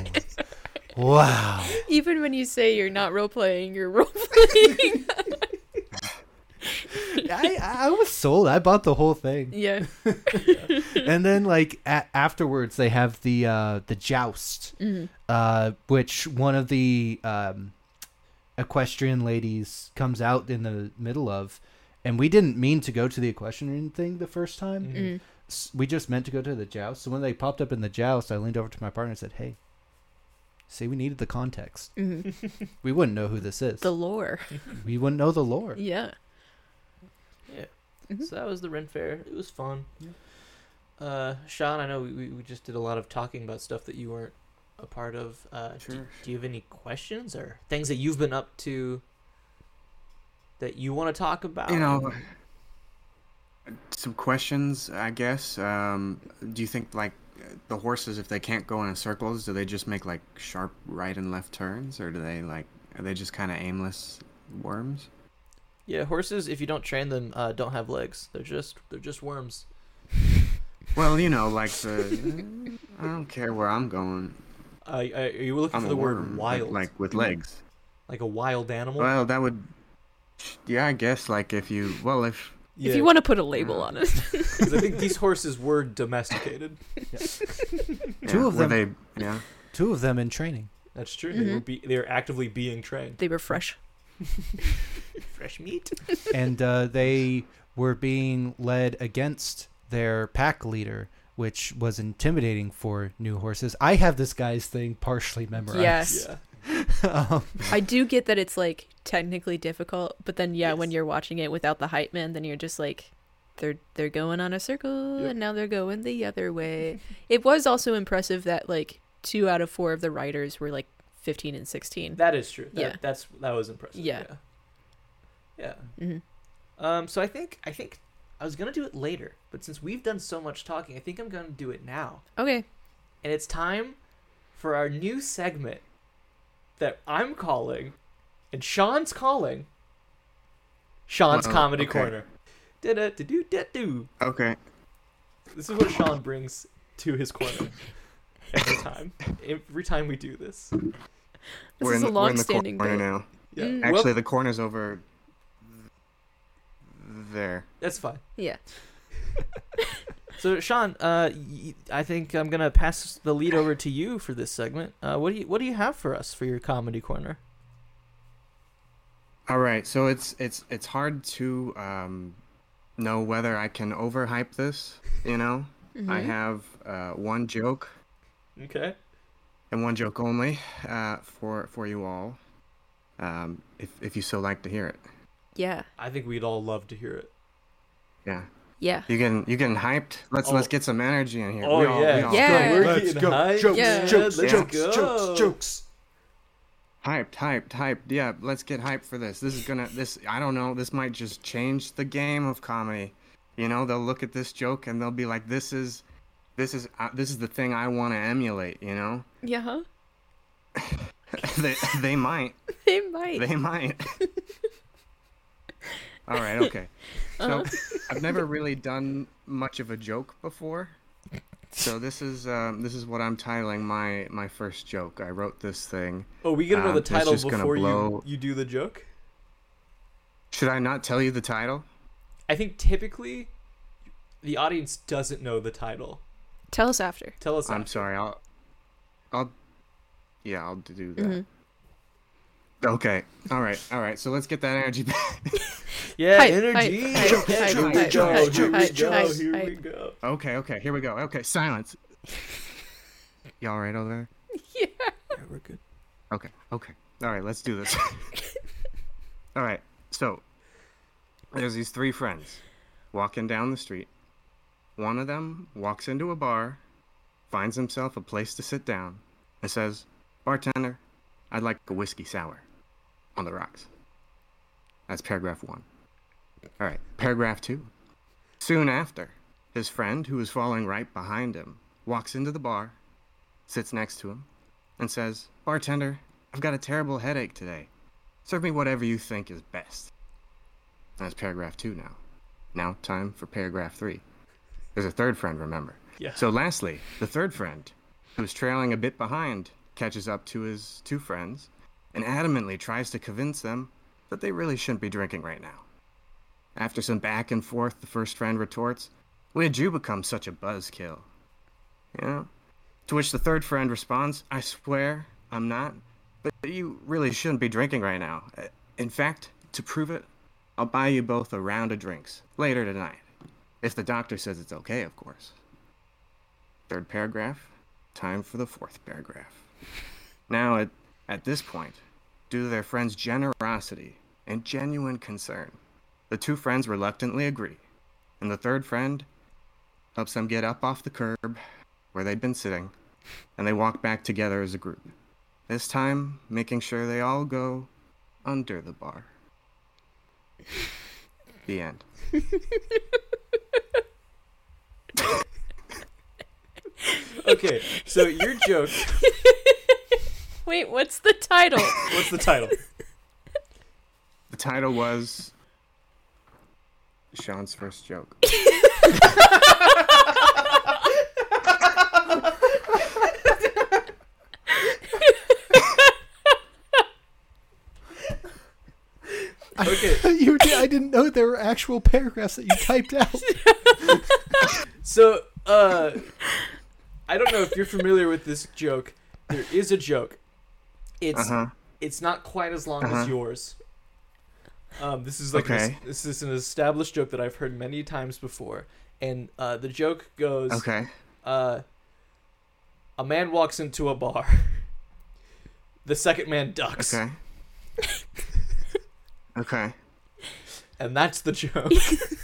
Wow. Even when you say you're not role playing, you're role playing. I I was sold. I bought the whole thing. yeah. and then like a- afterwards they have the uh the joust Mhm. uh which one of the um equestrian ladies comes out in the middle of and we didn't mean to go to the equestrian thing the first time Mhm. Mm. S- we just meant to go to the joust so when they popped up in the joust i leaned over to my partner and said hey say we needed the context hmm we wouldn't know who this is The lore. we wouldn't know the lore Yeah. Yeah. Mhm. So that was the Ren Fair. It was fun. Uh, Sean, I know we, we just did a lot of talking about stuff that you weren't a part of. Uh, do, Sure. do you have any questions or things that you've been up to that you want to talk about? You know, some questions, I guess. Um, do you think like the horses, if they can't go in circles, do they just make like sharp right and left turns, or do they like are they just kind of aimless worms? Yeah, horses. If you don't train them, uh, don't have legs. They're just they're just worms. Well, you know, like the I don't care where I'm going. Uh, are you looking I'm for the worm, word but, wild? like with legs. like a wild animal. Well, that would. Yeah, I guess like if you well if yeah, If you want to put a label on it. 'cause I think these horses were domesticated. Two yeah, of them- they yeah two of them in training That's true. They were be- they were actively being trained. they were fresh. Fresh meat. and uh, they were being led against their pack leader, which was intimidating for new horses. I have this guy's thing partially memorized. Yes. Yeah. um, I do get that it's like technically difficult, but then yeah, when you're watching it without the hype man, then you're just like they're they're going on a circle Yep. and now they're going the other way. it was also impressive that like two out of four of the riders were like 15 and 16. That is true. That, Yeah. That's that was impressive. Yeah. Yeah. hmm Um. So I think I think I was gonna do it later, but since we've done so much talking, I think I'm gonna do it now. Okay. And it's time for our new segment that I'm calling, and Sean's calling. Sean's Uh-oh, comedy okay. corner. Da da da do da do. okay This is what Sean brings to his corner every time. Every time we do this. This we're is in a the, we're in the long-standing corner bit. now. Yeah. Mm. Actually, Well, the corner's over there. that's fine. Yeah. So Sean, uh, y- I think I'm gonna pass the lead over to you for this segment. Uh, what do you What do you have for us for your comedy corner? All right, so it's it's it's hard to um, know whether I can overhype this. You know, I Mhm. have uh, one joke Okay. And one joke only uh, for for you all, um, if if you so like to hear it. Yeah. I think we'd all love to hear it. Yeah, Yeah. you getting you getting hyped? Let's Oh. let's get some energy in here. Oh We all- we yeah, all- Yeah. We're Let's go. hyped, Jokes, man. jokes, Let's jokes, go. jokes, jokes. hyped, hyped, hyped. Yeah, let's get hyped for this. This is gonna this I don't know. This might just change the game of comedy. You know, they'll look at this joke and they'll be like, "This is, this is, uh, this is the thing I want to emulate." You know, Yeah. Huh? they they might, They might. they might. All right, okay. So Uh-huh. I've never really done much of a joke before. So this is um, this is what I'm titling my my first joke. I wrote this thing. Oh, we gotta know Um, the title just gonna before you you do the joke. Should I not tell you the title? I think typically the audience doesn't know the title. Tell us after. Tell us. I'm after. sorry. I'll, I'll, yeah, I'll do that. Mhm. Okay. All right. All right. So let's get that energy back. Yeah, Hype, energy. hype, hype, here we go. Here we go. Here we go. okay. Okay. Here we go. Okay. Silence. Y'all right over there? Yeah. Yeah, we're good. Okay. Okay. All right. Let's do this. All right. So, there's these three friends walking down the street. One of them walks into a bar, finds himself a place to sit down, and says, Bartender, I'd like a whiskey sour on the rocks. That's paragraph one. All right, paragraph two. Soon after, his friend, who is falling right behind him, walks into the bar, sits next to him, and says, Bartender, I've got a terrible headache today. Serve me whatever you think is best. That's paragraph two now. Now, time for paragraph three. There's a third friend, remember. Yeah. So, lastly, the third friend, who's trailing a bit behind, catches up to his two friends and adamantly tries to convince them that they really shouldn't be drinking right now. After some back and forth, the first friend retorts, When did you become such a buzzkill? You know? To which the third friend responds, I swear I'm not, but you really shouldn't be drinking right now. In fact, to prove it, I'll buy you both a round of drinks later tonight. If the doctor says it's okay, of course. Third paragraph, time for the fourth paragraph. Now, at, at this point, due to their friend's generosity and genuine concern, the two friends reluctantly agree, and the third friend helps them get up off the curb where they'd been sitting, and they walk back together as a group. This time, making sure they all go under the bar. The end. Okay, so your joke. Wait, what's the title? What's the title? The title was Sean's first joke. Okay, you did, I didn't know there were actual paragraphs that you typed out. So uh, I don't know if you're familiar with this joke. There is a joke. It's Uh huh. it's not quite as long as Uh-huh. yours. Um, this is like Okay. this is an established joke that I've heard many times before, and uh, the joke goes: Okay. uh, a man walks into a bar. The second man ducks, Okay. okay. and that's the joke.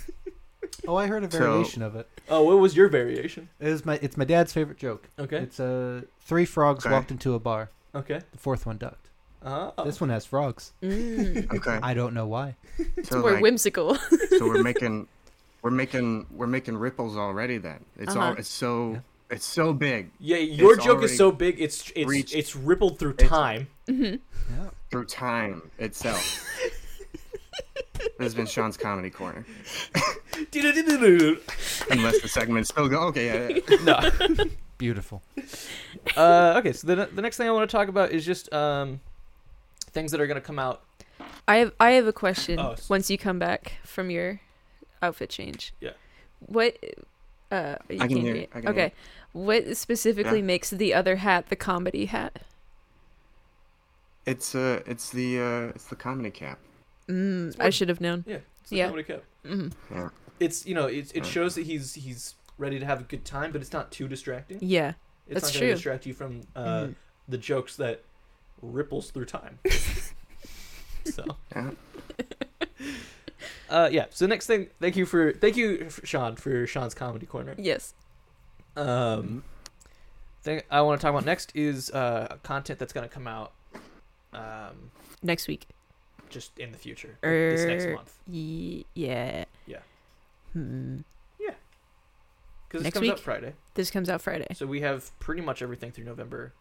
Oh, I heard a So- variation of it. oh, what was your variation? It is my it's my dad's favorite joke. Okay, It's uh three frogs Okay. walked into a bar. okay. The fourth one ducked. Uh, This one has frogs. Mm, Okay. I don't know why. it's So more like, whimsical. so we're making, we're making, we're making ripples already. Then it's all, Uh-huh. it's so, Yeah. it's so big yeah, your It's joke is so big, it's it's reached- it's rippled through it's- time. hmm Yeah. through time itself. this has been Sean's comedy corner. Unless the segment still go. Okay. Yeah. yeah. no. Beautiful. Uh, okay, so the the next thing I want to talk about is just um, things that are gonna come out. I have I have a question. Oh, Once you come back from your outfit change. Yeah. What? Uh, you I can hear hear it. I can okay. hear What specifically Yeah. makes the other hat the comedy hat? It's uh, it's the uh, it's the comedy cap. Mm, I should have known. Yeah, it's the Yeah. comedy cap. Mm. Yeah. It's you know it's, it shows that he's he's ready to have a good time, but it's not too distracting. Yeah. It's That's not gonna distract you from uh, Mhm. the jokes that ripples through time. so Yeah. uh, yeah. So next thing, thank you for thank you for Sean for Sean's comedy corner. Yes. Um, thing I want to talk about next is uh content that's gonna come out um Next week. Just in the future like this next Er, month Ye- yeah. Yeah. Hmm. because it Next comes out? Friday. This comes out Friday. So we have pretty much everything through November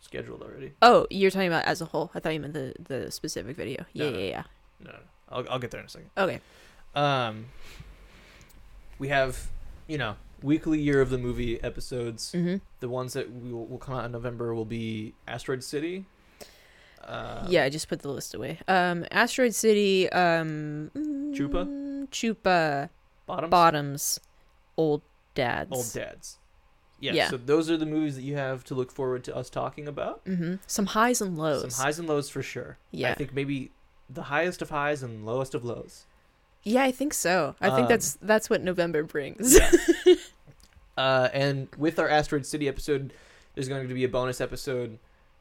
scheduled already. Oh, you're talking about as a whole. I thought you meant the the specific video. Yeah, no. yeah, yeah. No, no, I'll I'll get there in a second. Okay. Um, we have you know weekly year of the movie episodes. hmm The ones that will, will come out in November will be Asteroid City. Um, yeah, I just put the list away. Um, Asteroid City. Um, Chupa? Chupa. Bottoms. Bottoms. Old dads. Old dads. Yeah, Yeah. So those are the movies that you have to look forward to us talking about. hmm Some highs and lows. Some highs and lows for sure. Yeah. I think maybe the highest of highs and lowest of lows. Yeah, I think so. I think Um, that's that's what November brings. Uh, and with our Asteroid City episode, there's going to be a bonus episode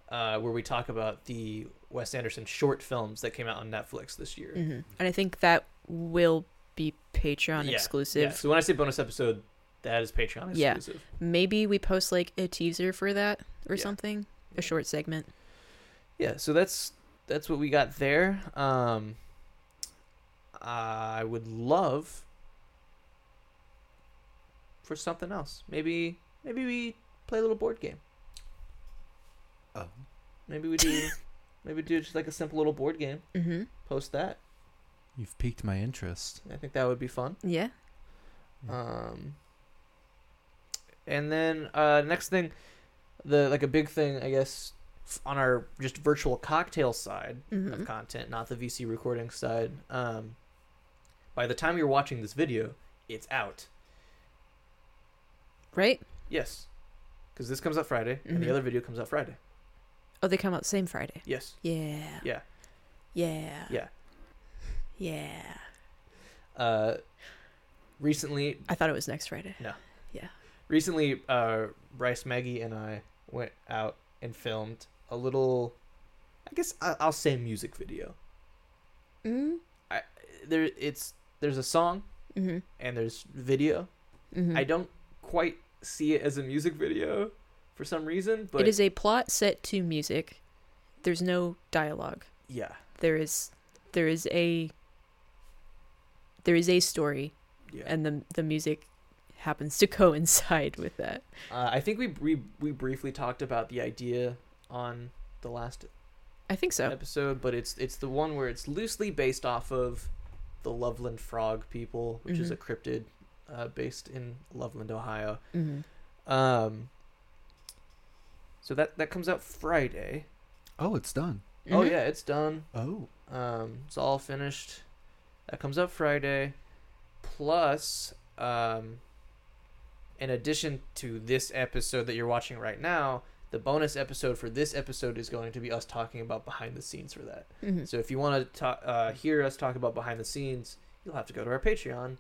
uh, where we talk about the Wes Anderson short films that came out on Netflix this year. hmm And I think that will be Patreon Yeah, exclusive. Yeah. So when I say bonus episode, that is Patreon Yeah. exclusive. Maybe we post like a teaser for that or Yeah. something, a short segment. Yeah. So that's that's what we got there. Um, I would love for something else. Maybe maybe we play a little board game. Oh. Maybe we do. maybe do just like a simple little board game. Mm-hmm. Post that. You've piqued my interest. I think that would be fun. Yeah. Um, and then uh, next thing, the like a big thing, I guess, on our just virtual cocktail side Mhm. of content, not the VC recording side. Um, by the time you're watching this video, it's out. Right? Yes, because this comes out Friday, and the Mhm. other video comes out Friday. Oh, they come out same Friday. Yes. Yeah. Yeah. Yeah. Yeah. Yeah. Uh, recently, I thought it was next Friday. No. Yeah. Recently, uh, Bryce, Maggie, and I went out and filmed a little. I guess I- I'll say music video. Mm. I there it's there's a song Mhm. and there's video. Mhm. I don't quite see it as a music video for some reason, but it is a plot set to music. There's no dialogue. yeah, There is there is a there is a story yeah. and the the music happens to coincide with that. uh, I think we, we we briefly talked about the idea on the last I think so. episode, but it's it's the one where it's loosely based off of the Loveland Frog people, which is Mhm. a cryptid uh, based in Loveland, Ohio. hmm Um, so that that comes out Friday. Oh, it's done. Oh Mhm. yeah, it's done. Oh. Um, it's all finished. That comes out Friday. Plus, um, in addition to this episode that you're watching right now, the bonus episode for this episode is going to be us talking about behind the scenes for that. Mhm. So if you want to ta- uh, hear us talk about behind the scenes, you'll have to go to our Patreon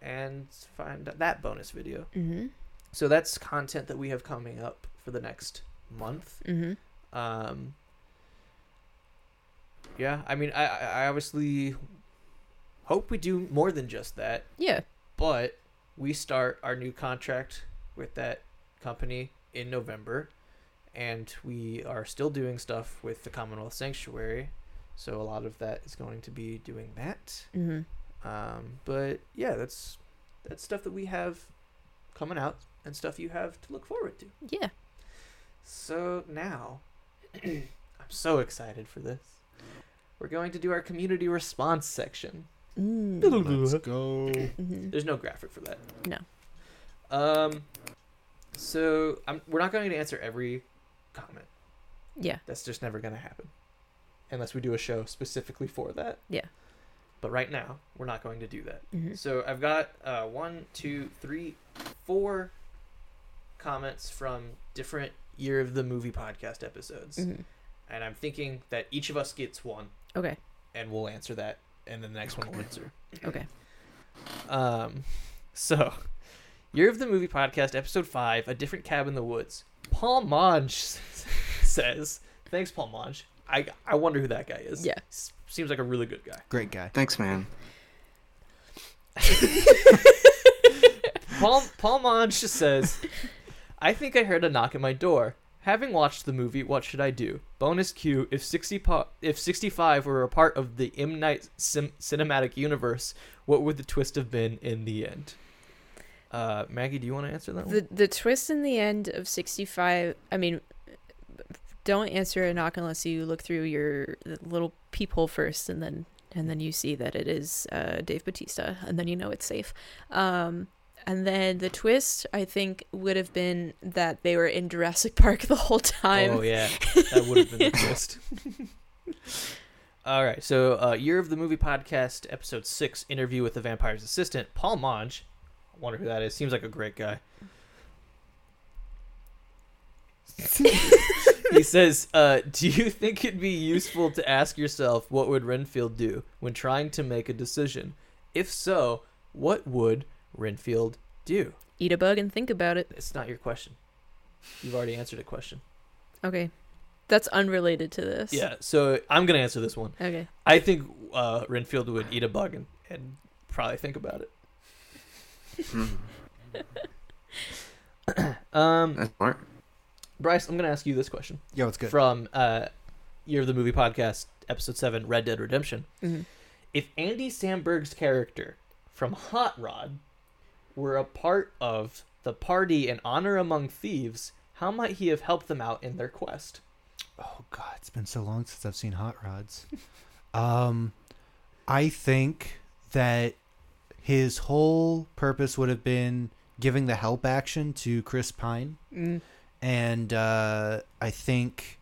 and find that bonus video. Mhm. So that's content that we have coming up for the next month. Mhm. Um, yeah, I mean, I, I obviously hope we do more than just that, Yeah. but we start our new contract with that company in November, and we are still doing stuff with the Commonwealth Sanctuary, so a lot of that is going to be doing that. Mhm. Um, but yeah, that's that's stuff that we have coming out and stuff you have to look forward to. Yeah. So now, I'm so excited for this. We're going to do our community response section. Mm. Let's go. Mhm. There's no graphic for that. No. Um. So I'm, we're not going to answer every comment. Yeah. That's just never going to happen, unless we do a show specifically for that. Yeah. But right now, we're not going to do that. Mhm. So I've got uh, one, two, three, four comments from different year of the movie podcast episodes, Mhm. and I'm thinking that each of us gets one, Okay. and we'll answer that, and then the next one will answer. Okay. Um, so year of the movie podcast, episode five, a different cab in the woods. Paul Monge says, "Thanks, Paul Monge. I I wonder who that guy is. Yeah. S- seems like a really good guy." Great guy. Thanks, man. Paul Paul Monge just says, "I think I heard a knock at my door. Having watched the movie, what should I do? Bonus Q: If sixty po- if sixty five were a part of the M Night sim- cinematic universe, what would the twist have been in the end?" Uh, Maggie, do you want to answer that one? The the twist in the end of 65, I mean don't answer a knock unless you look through your little peephole first and then and then you see that it is uh, Dave Batista and then you know it's safe. Um and then the twist I think would have been that they were in Jurassic Park the whole time. Oh yeah, that would have been the twist. All right, so uh, year of the movie podcast, episode six, interview with the vampire's assistant, Paul Monge. I wonder who that is. Seems like a great guy. he says, uh, "Do you think it'd be useful to ask yourself what would Renfield do when trying to make a decision? If so, what would Renfield do?" Eat a bug and think about it. It's not your question. You've already answered a question. Okay. That's unrelated to this. Yeah, so I'm gonna answer this one. Okay. I think uh, Renfield would eat a bug and, and probably think about it. Um, That's smart. Bryce, I'm gonna ask you this question Yeah, what's good? from uh, Year of the Movie podcast, episode seven, Red Dead Redemption. Mhm. If Andy Samberg's character from Hot Rod were a part of the party in Honor Among Thieves, how might he have helped them out in their quest? Oh God, it's been so long since I've seen Hot Rods. um, I think that his whole purpose would have been giving the help action to Chris Pine, Mm. and uh, I think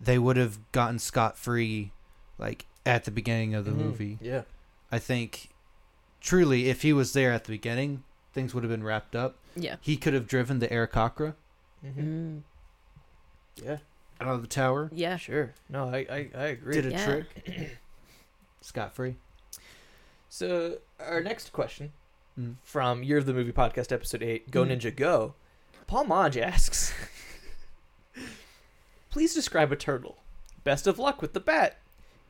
they would have gotten scot free, like at the beginning of the Mhm. movie. Yeah. I think, truly, if he was there at the beginning, things would have been wrapped up. Yeah. He could have driven the Aarakocra Mm-hmm. Mm. Yeah. out of the tower, Yeah. Sure. No, I, I, I agree. did a Yeah. trick, scot free. So our next question Mm. from Year of the Movie podcast, episode eight, Go Mm. Ninja Go. Paul Maj asks, "Please describe a turtle. Best of luck with the bat.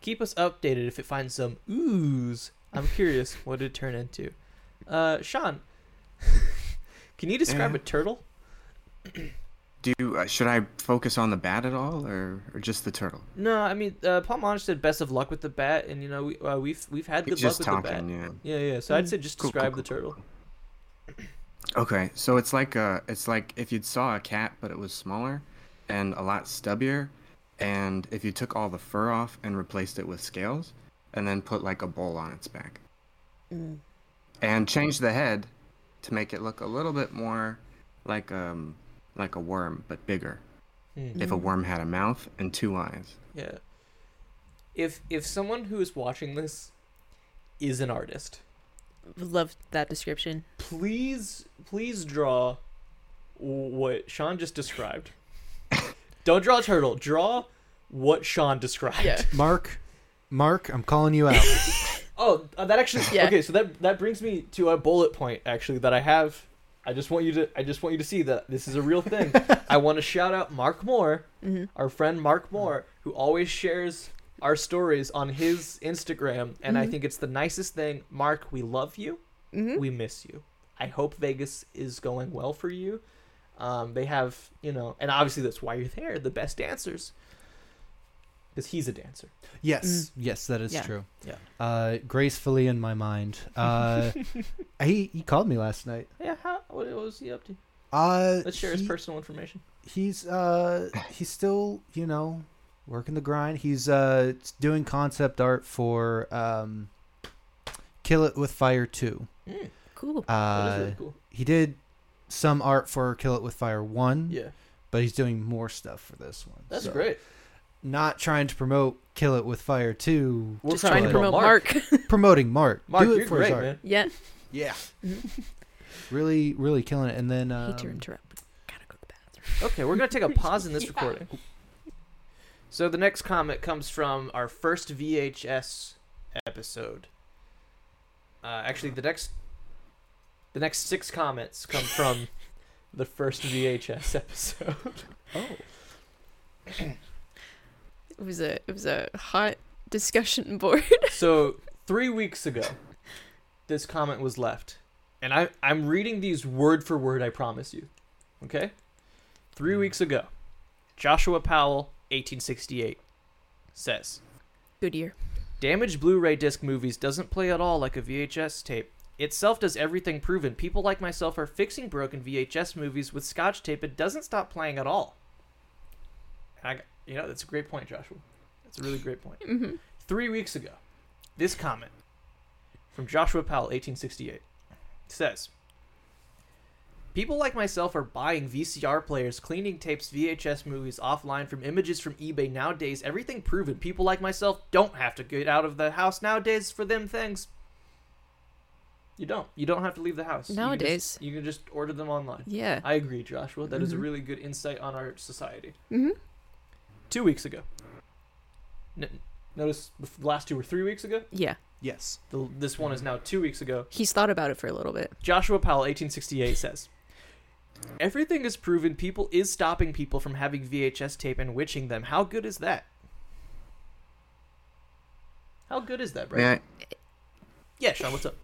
Keep us updated if it finds some ooze. I'm curious what it turn into." Uh, Sean, can you describe Yeah. a turtle? Do you, uh, should I focus on the bat at all, or, or just the turtle? No, I mean uh, Paul Maj said best of luck with the bat, and you know we, uh, we've we've had good luck with talking, the bat. yeah. Yeah, yeah. So I'd say just Cool, cool, describe cool, the turtle. cool. Okay, so it's like a, it's like if you saw a cat, but it was smaller and a lot stubbier, and if you took all the fur off and replaced it with scales, and then put like a bowl on its back, Mm. and changed the head to make it look a little bit more like um like a worm but bigger. Hmm. If a worm had a mouth and two eyes. Yeah. If if someone who is watching this is an artist, Love that description. please please draw what Sean just described. Don't draw a turtle. Draw what Sean described. Yeah. Mark, Mark, I'm calling you out. Oh, uh, that actually. Yeah. Okay, so that that brings me to a bullet point actually that I have. I just want you to. I just want you to see that this is a real thing. I want to shout out Mark Moore, hmm our friend Mark Moore, who always shares our stories on his Instagram, and I Mhm. think it's the nicest thing. Mark, we love you. hmm We miss you. I hope Vegas is going well for you. Um, they have, you know, and obviously that's why you're there, the best dancers. Because he's a dancer. yes, yes, that is Yeah. true. Yeah. Uh, gracefully in my mind. Uh, he he called me last night. Yeah, how, what, what was he up to? Uh, Let's share his he- personal information. He's uh he's still you know working the grind. He's uh doing concept art for um, Kill It with Fire two. Mm, Cool. that is Uh, really cool. he did some art for Kill It with Fire one. Yeah, but he's doing more stuff for this one. that's So, great. Not trying to promote Kill It with Fire 2, We're Just trying to to promote Mark. promoting Mark. Mark, Do it you're for his great, art. man. yeah. Yeah. Really, really killing it. And then um, Hate to interrupt. Gotta go to the bathroom. Okay, we're gonna take a pause in this Yeah. recording. So the next comment comes from our first VHS episode. Uh, actually, the next, the next six comments come from the first VHS episode. oh, It was a it was a hot discussion board. So three weeks ago, this comment was left, and I I'm reading these word for word. I promise you. Okay. Three hmm. weeks ago, Joshua Powell, 1868, says. Good year. Damaged Blu-ray disc movies doesn't play at all like a VHS tape. Itself does everything proven. People like myself are fixing broken VHS movies with Scotch tape. It doesn't stop playing at all. And I, got- you know, that's a great point, Joshua. That's a really great point. hmm Three weeks ago, this comment from Joshua Powell, 1868, says People like myself are buying VCR players, cleaning tapes, VHS movies offline from images from eBay nowadays. Everything proven. People like myself don't have to get out of the house nowadays for them things. You don't. You don't have to leave the house. You can just- Nowadays. You can just, order them online. Yeah. I agree, Joshua. That is a Mhm. really good insight on our society. hmm Two weeks ago. N- notice the last two were three weeks ago. Yeah. yes. The, this one is now two weeks ago. He's thought about it for a little bit. Joshua Powell, 1868, says Everything is proven people is stopping people from having VHS tape and witching them. How good is that? How good is that, Brett? Yeah, Yeah, Sean, what's up?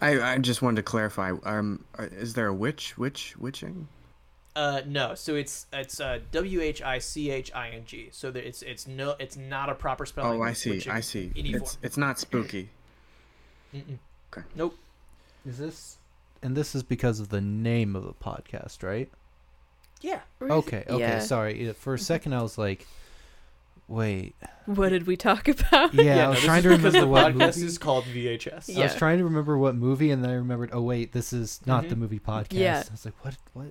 I, I just wanted to clarify. Um, uh, is there a witch? Witch? Witching? Uh, no. So it's it's uh, W H I C H I N G. So that it's it's no it's not a proper spelling. Oh, I see. I see. It's form. it's not spooky. Mm-mm. Okay. Nope. Is this? And this is because of the name of the podcast, right? Yeah. Okay. Okay. Yeah. Sorry. For a second, I was like, "Wait." What did we talk about? Yeah, I was this trying to because remember the what podcast movie. is called VHS. I was trying to remember what movie, and then I remembered. Oh wait, this is not the Mhm. movie podcast. Yeah. I was like, "What? What?"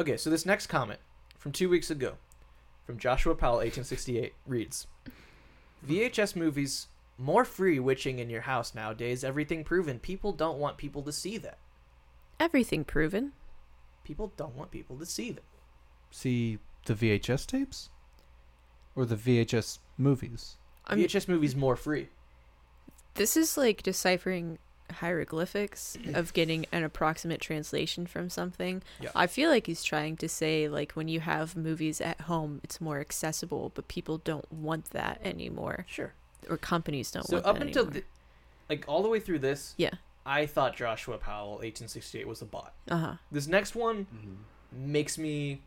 Okay, so this next comment from two weeks ago from Joshua Powell, 1868, reads VHS movies, more free witching in your house nowadays, everything proven. People don't want people to see that. Everything proven. People don't want people to see that. See the VHS tapes, or the VHS movies. I'm, VHS movies more free. this is like deciphering hieroglyphics of getting an approximate translation from something. Yeah. I feel like he's trying to say like when you have movies at home, it's more accessible, but people don't want that anymore, Sure. or companies don't So want up until the, like all the way through this, yeah, I thought Joshua Powell, 1868, was a bot. uh huh. This next one Mm-hmm. makes me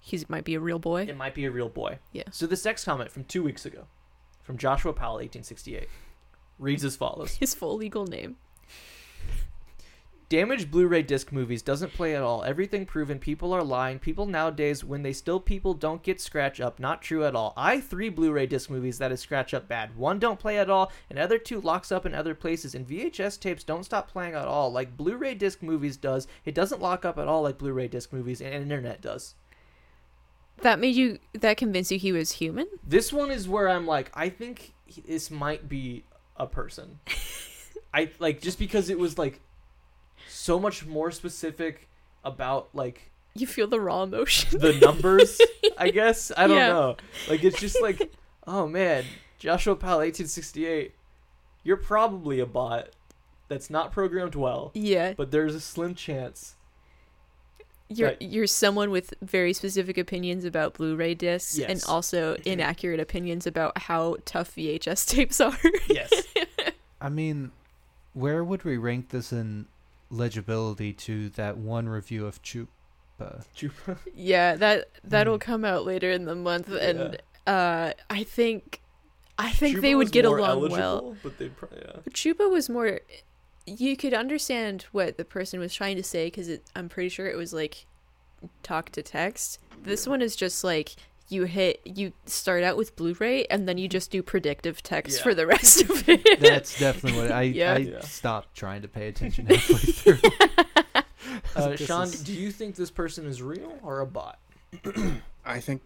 He might be a real boy. it might be a real boy. Yeah. So this next comment from two weeks ago, from Joshua Powell, 1868, reads as follows. His full legal name. Damaged Blu-ray disc movies doesn't play at all. Everything proven. People are lying. People nowadays, when they still people, don't get scratch up. Not true at all. I three Blu-ray disc movies that is scratch up bad. One don't play at all, and other two locks up in other places. And VHS tapes don't stop playing at all, like Blu-ray disc movies does. It doesn't lock up at all like Blu-ray disc movies, and internet does. That made you. That convinced you he was human. This one is where I'm like, I think this might be a person. I like just because it was like so much more specific about like You feel the raw emotion. the numbers, I guess. I don't Yeah. know. Like it's just like, oh man, Joshua Powell, 1868. You're probably a bot that's not programmed well, yeah, but there's a slim chance. you're Right. you're someone with very specific opinions about Blu-ray discs and Yes. also mm-hmm. inaccurate opinions about how tough VHS tapes are. Yes. I mean, where would we rank this in legibility to that one review of Chupa? Chupa. yeah, that that'll Hmm. come out later in the month, and uh, I think I think they would get along eligible, well. But they, pro- yeah. Chupa was more. You could understand what the person was trying to say because I'm pretty sure it was like talk to text. This one is just like you hit you start out with Blu-ray and then you just do predictive text Yeah. for the rest of it. That's definitely what I Yeah. I Yeah. stopped trying to pay attention halfway through. Uh, Sean, is- do you think this person is real or a bot? I think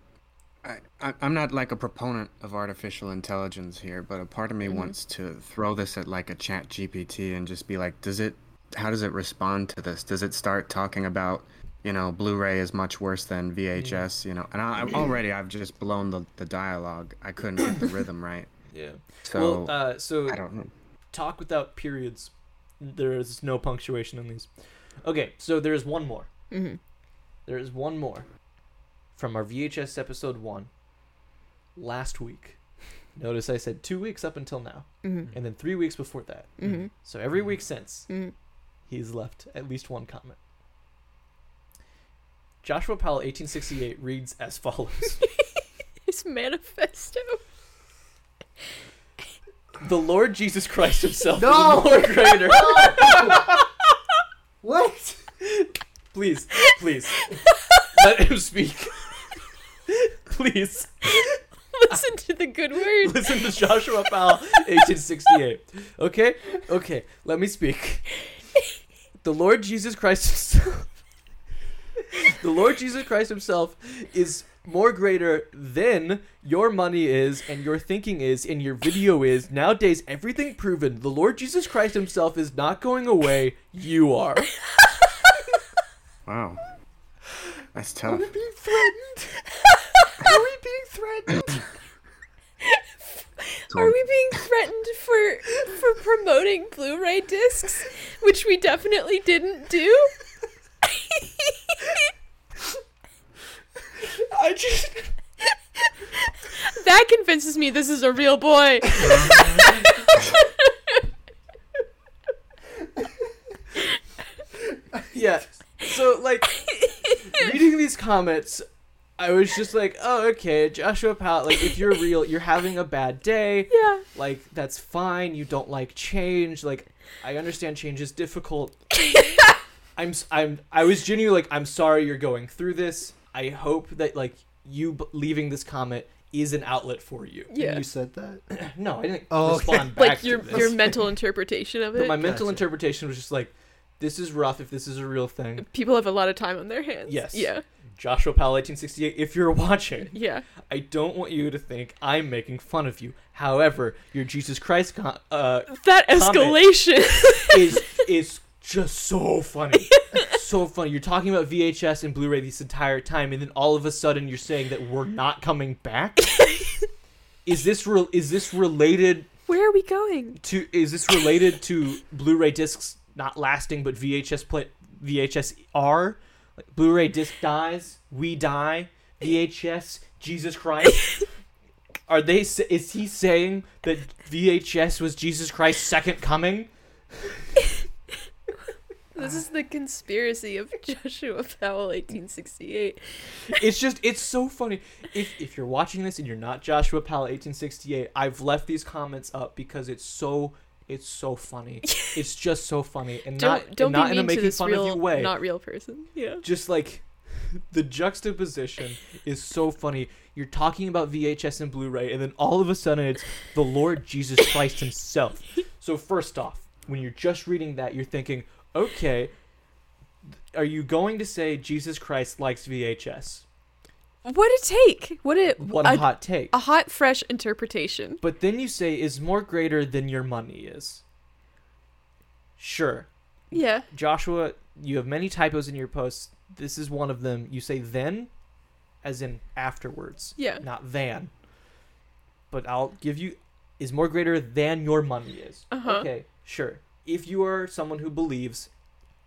I, I I'm not like a proponent of artificial intelligence here, but a part of me Mhm. wants to throw this at like a ChatGPT and just be like, does it how does it respond to this? Does it start talking about, you know, Blu-ray is much worse than VHS, you know? And I, I'm already I've just blown the, the dialogue. I couldn't get the rhythm right. Yeah. So well, uh, so I don't know. talk without periods. There is no punctuation in these. Okay, so there is one more. hmm There is one more from our VHS episode one last week. Notice I said two weeks up until now, hmm and then three weeks before that. hmm So every week since, hmm he's left at least one comment. Joshua Powell, 1868, reads as follows His manifesto. The Lord Jesus Christ himself No! is more greater. what? Please, please. Let him speak. please. Listen to the good words. Listen to Joshua Powell, 1868. Okay? Okay, let me speak. The Lord Jesus Christ himself. the Lord Jesus Christ himself is more greater than your money is and your thinking is and your video is. Nowadays, everything proven. The Lord Jesus Christ himself is not going away. You are. Wow. That's tough. Are we being threatened? Are we being threatened? Are we being threatened for for promoting Blu-ray discs, which we definitely didn't do? I just. That convinces me this is a real boy. yeah. So, like, reading these comments, I was just like, oh, okay, Joshua Powell, like, if you're real, you're having a bad day. Yeah. Like, that's fine. You don't like change. Like, I understand change is difficult. I'm s- I'm I was genuinely like I'm sorry you're going through this. I hope that like you b- leaving this comment is an outlet for you. Yeah. You said that. No, I didn't Oh, okay. back Like to your this. your mental interpretation of it. but my mental Gotcha. interpretation was just like, this is rough if this is a real thing. People have a lot of time on their hands. Yes. Yeah. Joshua Powell, 1868. If you're watching, Yeah. I don't want you to think I'm making fun of you. However, your Jesus Christ con- uh, That escalation. is is just so funny, so funny. You're talking about VHS and Blu-ray this entire time, and then all of a sudden you're saying that we're not coming back. is this real? Is this related Where are we going? to? Is this related to Blu-ray discs not lasting, but VHS play VHS R? Like Blu-ray disc dies, we die. VHS, Jesus Christ. Are they? Is he saying that VHS was Jesus Christ's second coming? This is the conspiracy of Joshua Powell, 1868. it's just it's so funny if if you're watching this and you're not joshua powell 1868 i've left these comments up because it's so it's so funny it's just so funny and Don't not don't and not in a making fun of you way not real person. Yeah. just like the juxtaposition is so funny you're talking about vhs and blu-ray and then all of a sudden it's the lord jesus christ himself so first off when you're just reading that you're thinking okay are you going to say jesus christ likes vhs What a take? What it what a, a hot take a hot fresh interpretation. But then you say is more greater than your money is. Sure. Yeah. Joshua, you have many typos in your posts. This is one of them. You say then as in afterwards, Yeah. not than. But I'll give you is more greater than your money is. Uh-huh. Okay, sure. If you are someone who believes,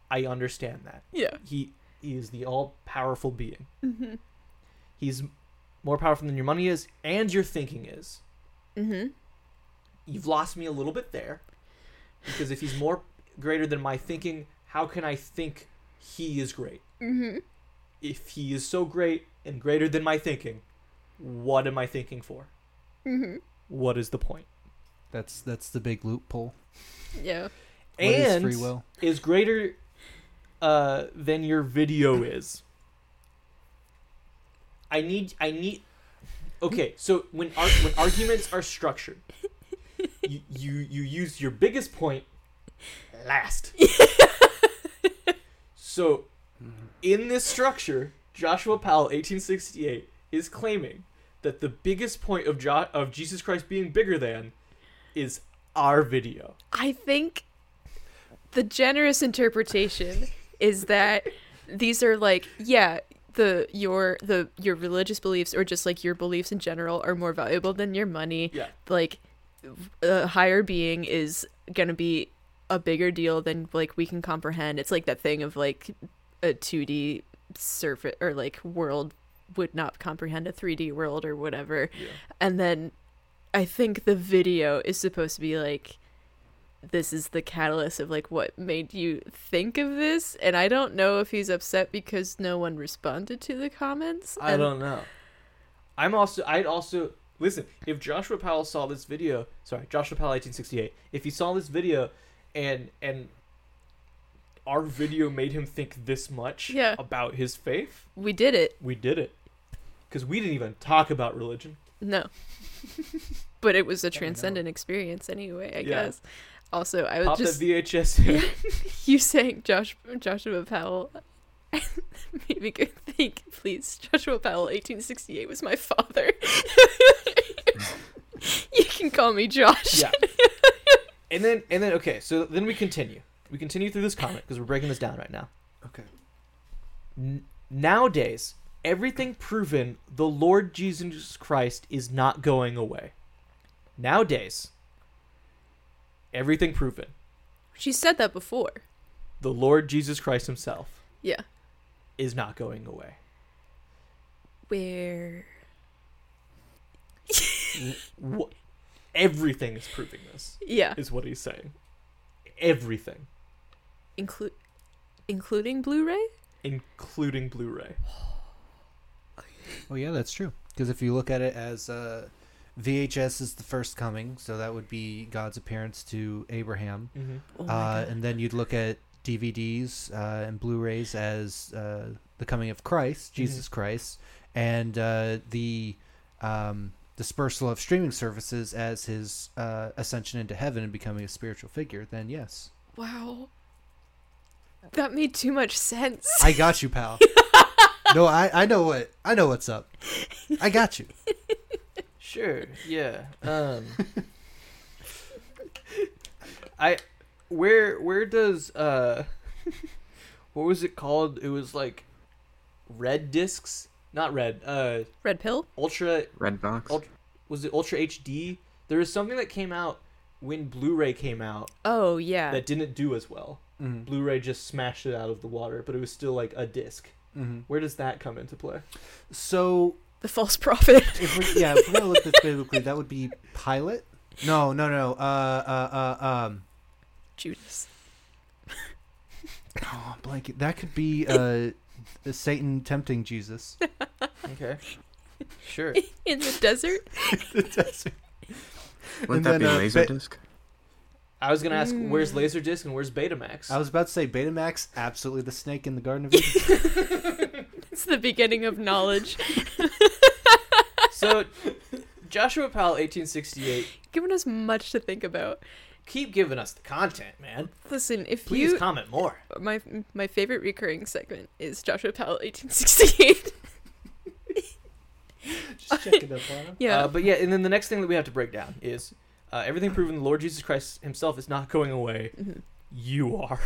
I understand that. Yeah. He, he is the all powerful being. Mm-hmm. He's more powerful than your money is and your thinking is. Mm-hmm. you've lost me a little bit there because if he's more greater than my thinking how can i think he is great Mm-hmm. if he is so great and greater than my thinking what am i thinking for Mm-hmm. what is the point That's that's the big loophole. Yeah. What is and free will? is greater uh, than your video is. I need i need okay so when ar- when arguments are structured you, you you use your biggest point last. So in this structure joshua powell 1868 is claiming that the biggest point of jo- of jesus christ being bigger than is our video. I think the generous interpretation is that these are like yeah the your the your religious beliefs or just like your beliefs in general are more valuable than your money. Yeah. Like a higher being is gonna be a bigger deal than like we can comprehend. It's like that thing of like a 2d surface or like world would not comprehend a 3d world or whatever. Yeah. And then I think the video is supposed to be like this is the catalyst of like what made you think of this and I don't know if he's upset because no one responded to the comments. I don't know. I'm also. I'd also listen. If Joshua Powell saw this video, sorry, Joshua Powell, 1868. If he saw this video, and and our video made him think this much Yeah. about his faith, We did it. we did it. Because we didn't even talk about religion. No. but it was a transcendent experience anyway, I Yeah. guess. Also, I would Pop just that VHS in. you saying Josh Joshua Powell made me go think, please, Joshua Powell, 1868 was my father. you can call me Josh. yeah. And then and then okay, so then we continue. We continue through this comment because we're breaking this down right now. Okay. N- nowadays, everything proven the Lord Jesus Christ is not going away. Nowadays, everything proven She said that before. the Lord Jesus Christ himself Yeah. is not going away. Where Wh- everything is proving this, Yeah. is what he's saying. Everything. Include including Blu-ray. including Blu-ray. Oh yeah, that's true. Because if you look at it as uh, VHS is the first coming, so that would be God's appearance to Abraham, Mm-hmm. Oh uh, and then you'd look at DVDs uh, and Blu-rays as uh, the coming of Christ, Jesus Christ, and uh, the um, dispersal of streaming services as his uh, ascension into heaven and becoming a spiritual figure. Then yes, Wow. That made too much sense. I got you, pal. no, I, I know what I know what's up. I got you. Sure. Yeah. Um. I where where does uh what was it called? It was like red discs, not red. Uh, Red pill. ultra Redbox. Ult- was it Ultra HD? There was something that came out when Blu-ray came out Oh yeah. that didn't do as well. Mm-hmm. Blu-ray just smashed it out of the water, but it was still like a disc. Mm-hmm. Where does that come into play? So the false prophet. if we yeah, if we're gonna look this biblically, that would be Pilate. No, no, no. Uh, uh, uh, um. Judas. Oh, blanket. That could be uh, Satan tempting Jesus. Okay. Sure. In the desert. the desert. Wouldn't and that then, be uh, Laserdisc? I was gonna ask, where's Mm. Laserdisc and where's Betamax? I was about to say Betamax, absolutely the snake in the Garden of Eden. It's the beginning of knowledge. So, Joshua Powell, 1868. Giving us much to think about. Keep giving us the content, man. Listen, if Please you comment more. my my favorite recurring segment is Joshua Powell 1868. Just checking up on him. yeah. Uh, but yeah, and then the next thing that we have to break down is uh, everything proven the Lord Jesus Christ Himself is not going away. Mhm. You are.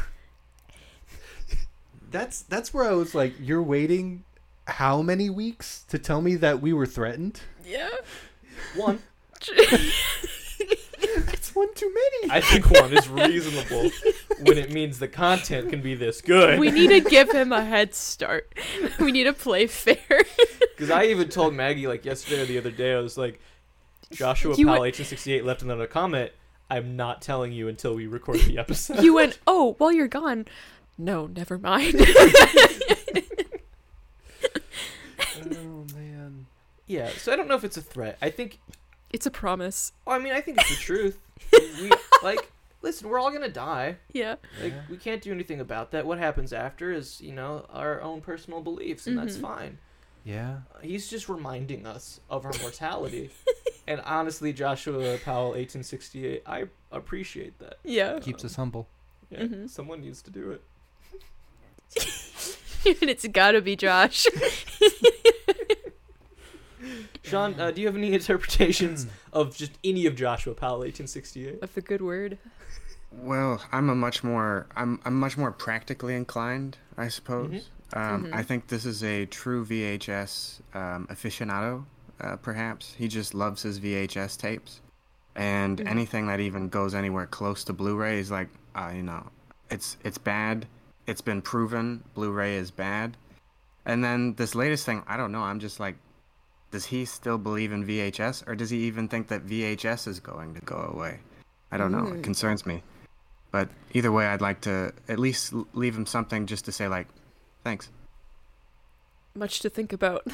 That's that's where I was like, you're waiting how many weeks to tell me that we were threatened? Yeah. One. That's one too many. I think one is reasonable when it means the content can be this good. We need to give him a head start. We need to play fair. Because I even told Maggie like yesterday or the other day, I was like, Joshua You Powell, went- 1868, left another comment. I'm not telling you until we record the episode. You went, "Oh, while you're gone." No, never mind. oh man. Yeah, so I don't know if it's a threat. I think, it's a promise. well, I mean, I think it's the truth. we like, listen, we're all gonna die. Yeah. Like, Yeah. we can't do anything about that. What happens after is, you know, our own personal beliefs, and that's Mhm. fine. Yeah. He's just reminding us of our mortality. and honestly, Joshua Powell, 1868, I appreciate that. Yeah. Keeps us humble. Yeah, Mhm. someone needs to do it. and it's got to be Josh. Sean, uh, do you have any interpretations of just any of Joshua Powell, 1868? of the good word. Well, I'm a much more I'm I'm much more practically inclined, I suppose. Um, Mhm. I think this is a true VHS um, aficionado. Uh, perhaps he just loves his VHS tapes, and Mhm. anything that even goes anywhere close to Blu-ray is like, uh, you know, it's it's bad. It's been proven Blu-ray is bad. And then this latest thing, I don't know. I'm just like, does he still believe in VHS, or does he even think that VHS is going to go away? I don't know. Mm. It concerns me. But either way, I'd like to at least leave him something just to say like, thanks. Much to think about.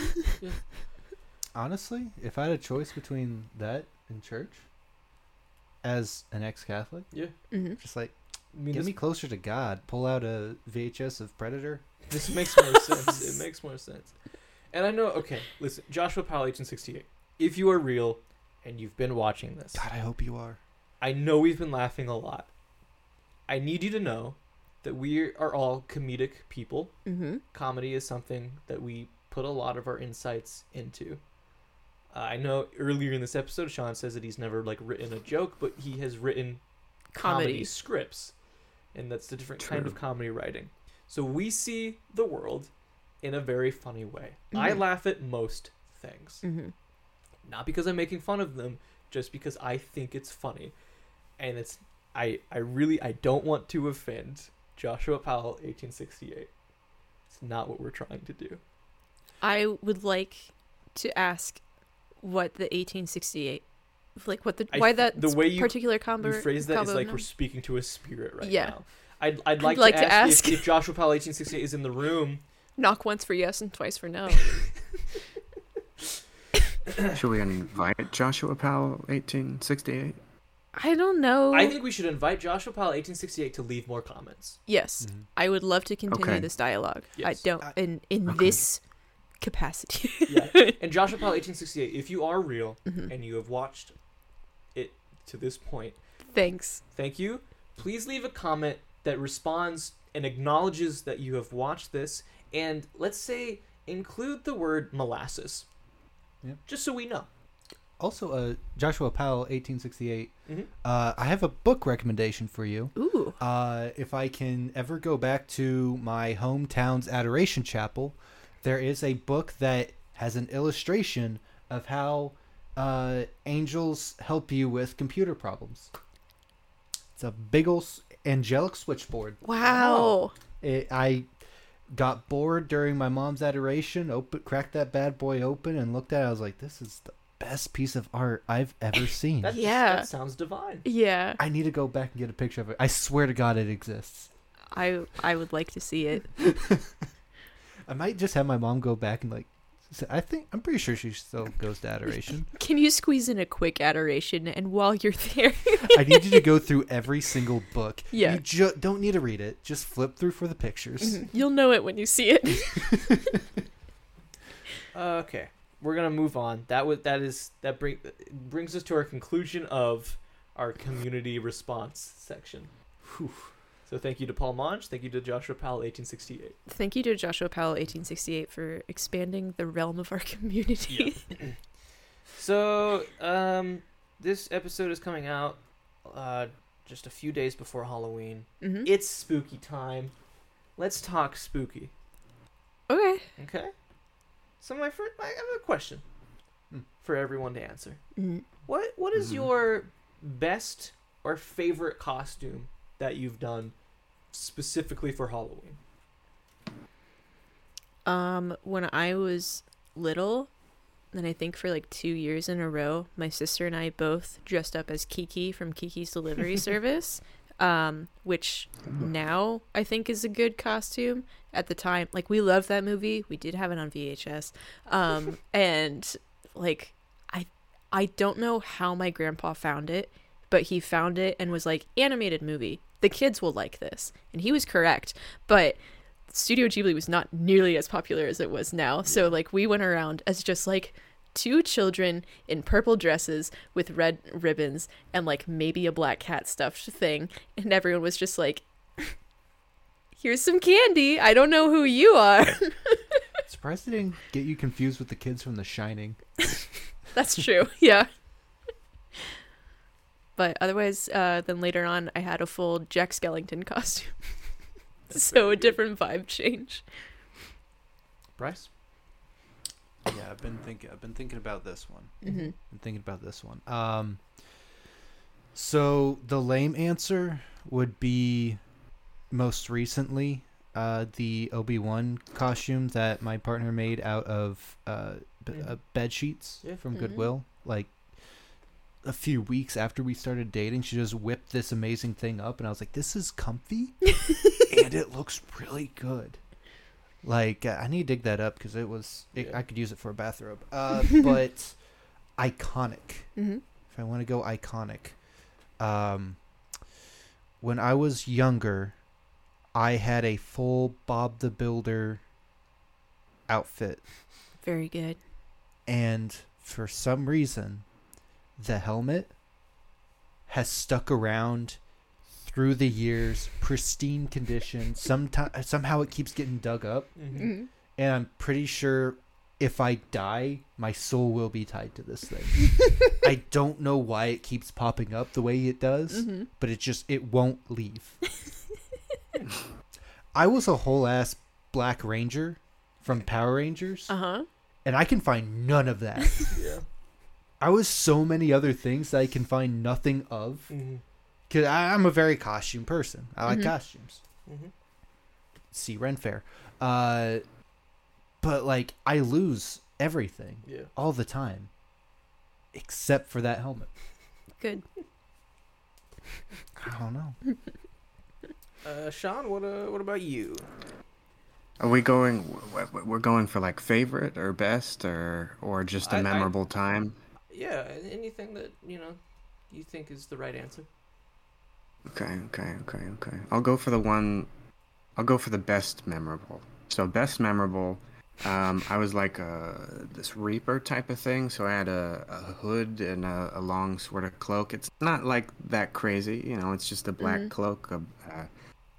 Honestly, if I had a choice between that and church, as an ex-Catholic, hmm just like I mean, get me closer to God. Pull out a VHS of Predator. this makes more sense. It makes more sense. And I know, okay, listen, Joshua Powell, 1868, if you are real and you've been watching this, God, I hope you are. I know we've been laughing a lot. I need you to know that we are all comedic people. hmm Comedy is something that we put a lot of our insights into. Uh, I know earlier in this episode, Sean says that he's never like written a joke, but he has written comedy, Comedy. scripts, and that's the different kind of comedy writing. So we see the world in a very funny way. I Mhm. laugh at most things, hmm not because I'm making fun of them, just because I think it's funny, and it's I I really I don't want to offend Joshua Powell, 1868. It's not what we're trying to do. I would like to ask what the 1868, like what the I why that the way you- particular combo. you phrase that is like num- we're speaking to a spirit right Yeah. now. I'd, I'd like, like to, to ask, ask. If, if Joshua Powell 1868 is in the room. Knock once for yes and twice for no. Should we invite Joshua Powell, 1868? I don't know. I think we should invite Joshua Powell 1868 to leave more comments. yes, Mhm. I would love to continue Okay. this dialogue. I don't I- in in Okay. this capacity. Yeah. and Joshua Powell 1868, if you are real Mhm. and you have watched it to this point, Thanks. thank you. Please leave a comment that responds and acknowledges that you have watched this, and let's say include the word molasses, Yep. just so we know. Also, uh, Joshua Powell, 1868. Mhm. Uh, I have a book recommendation for you. Ooh. Uh, if I can ever go back to my hometown's Adoration Chapel, there is a book that has an illustration of how uh, angels help you with computer problems. It's a big ol' s- angelic switchboard. Wow. It, I got bored during my mom's adoration, open, cracked that bad boy open, and looked at it. I was like, this is the best piece of art I've ever seen. That, Yeah. that sounds divine. Yeah. I need to go back and get a picture of it. I swear to God, it exists. I I would like to see it. I might just have my mom go back and like. Say- I think I'm pretty sure she still goes to adoration. Can you squeeze in a quick adoration and while you're there I need you to go through every single book. Yeah. You ju- don't need to read it. Just flip through for the pictures. Mm-hmm. you'll know it when you see it. Okay, we're gonna move on. That was that is that bring brings us to our conclusion of our community response section. Whew. So thank you to Paul Monge. Thank you to Joshua Powell, 1868. Thank you to Joshua Powell 1868 for expanding the realm of our community. So um, this episode is coming out uh, just a few days before Halloween. hmm It's spooky time. Let's talk spooky. Okay. Okay. So my first, I have a question Hmm. for everyone to answer. Mhm. What What is Mhm. your best or favorite costume that you've done specifically for Halloween? Um, when I was little, and I think for like two years in a row, my sister and I both dressed up as Kiki from Kiki's Delivery Service. Um, which now I think is a good costume. At the time, like we loved that movie. We did have it on VHS. Um, and like I I don't know how my grandpa found it, but he found it and was like, animated movie. The kids will like this. And he was correct. But Studio Ghibli was not nearly as popular as it was now. So like we went around as just like two children in purple dresses with red ribbons and like maybe a black cat stuffed thing and everyone was just like here's some candy. I don't know who you are. Surprised they didn't get you confused with the kids from The Shining. That's true. Yeah. But otherwise, uh, then later on, I had a full Jack Skellington costume. So a different vibe change. Bryce. Yeah, I've been thinking. I've been thinking about this one. Mm-hmm. I'm thinking about this one. Um, so the lame answer would be most recently uh, the Obi Wan costume that my partner made out of uh, b- uh, bed sheets Yeah. from Mhm. Goodwill. Like a few weeks after we started dating, she just whipped this amazing thing up, and I was like, "This is comfy, and it looks really good." Like I need to dig that up because it was. It, Yeah. I could use it for a bathrobe. Uh, but iconic. Mm-hmm. If I want to go iconic, um, when I was younger, I had a full Bob the Builder outfit, Very good. and for some reason, the helmet has stuck around through the years, pristine condition. Sometimes somehow it keeps getting dug up, Mm-hmm. Mm-hmm. and I'm pretty sure if I die, my soul will be tied to this thing. I don't know why it keeps popping up the way it does, Mm-hmm. but it just it won't leave. I was a whole ass Black Ranger from Power Rangers, Uh huh. and I can find none of that. Yeah. I was so many other things that I can find nothing of. Mm-hmm. Cause I, I'm a very costume person. I like Mhm. costumes. Mm-hmm. See Ren Fair, uh, but like I lose everything Yeah. all the time, except for that helmet. Good. I don't know. Uh, Sean, what uh, what about you? Are we going? w- w- We're going for like favorite or best or or just a I- I- memorable time. Yeah, anything that you know you think is the right answer. Okay, okay, okay, okay. I'll go for the one. I'll go for the best memorable. So best memorable. Um, I was like a this reaper type of thing. So I had a, a hood and a, a long sort of cloak. It's not like that crazy, you know. It's just a black Mhm. cloak, a, uh,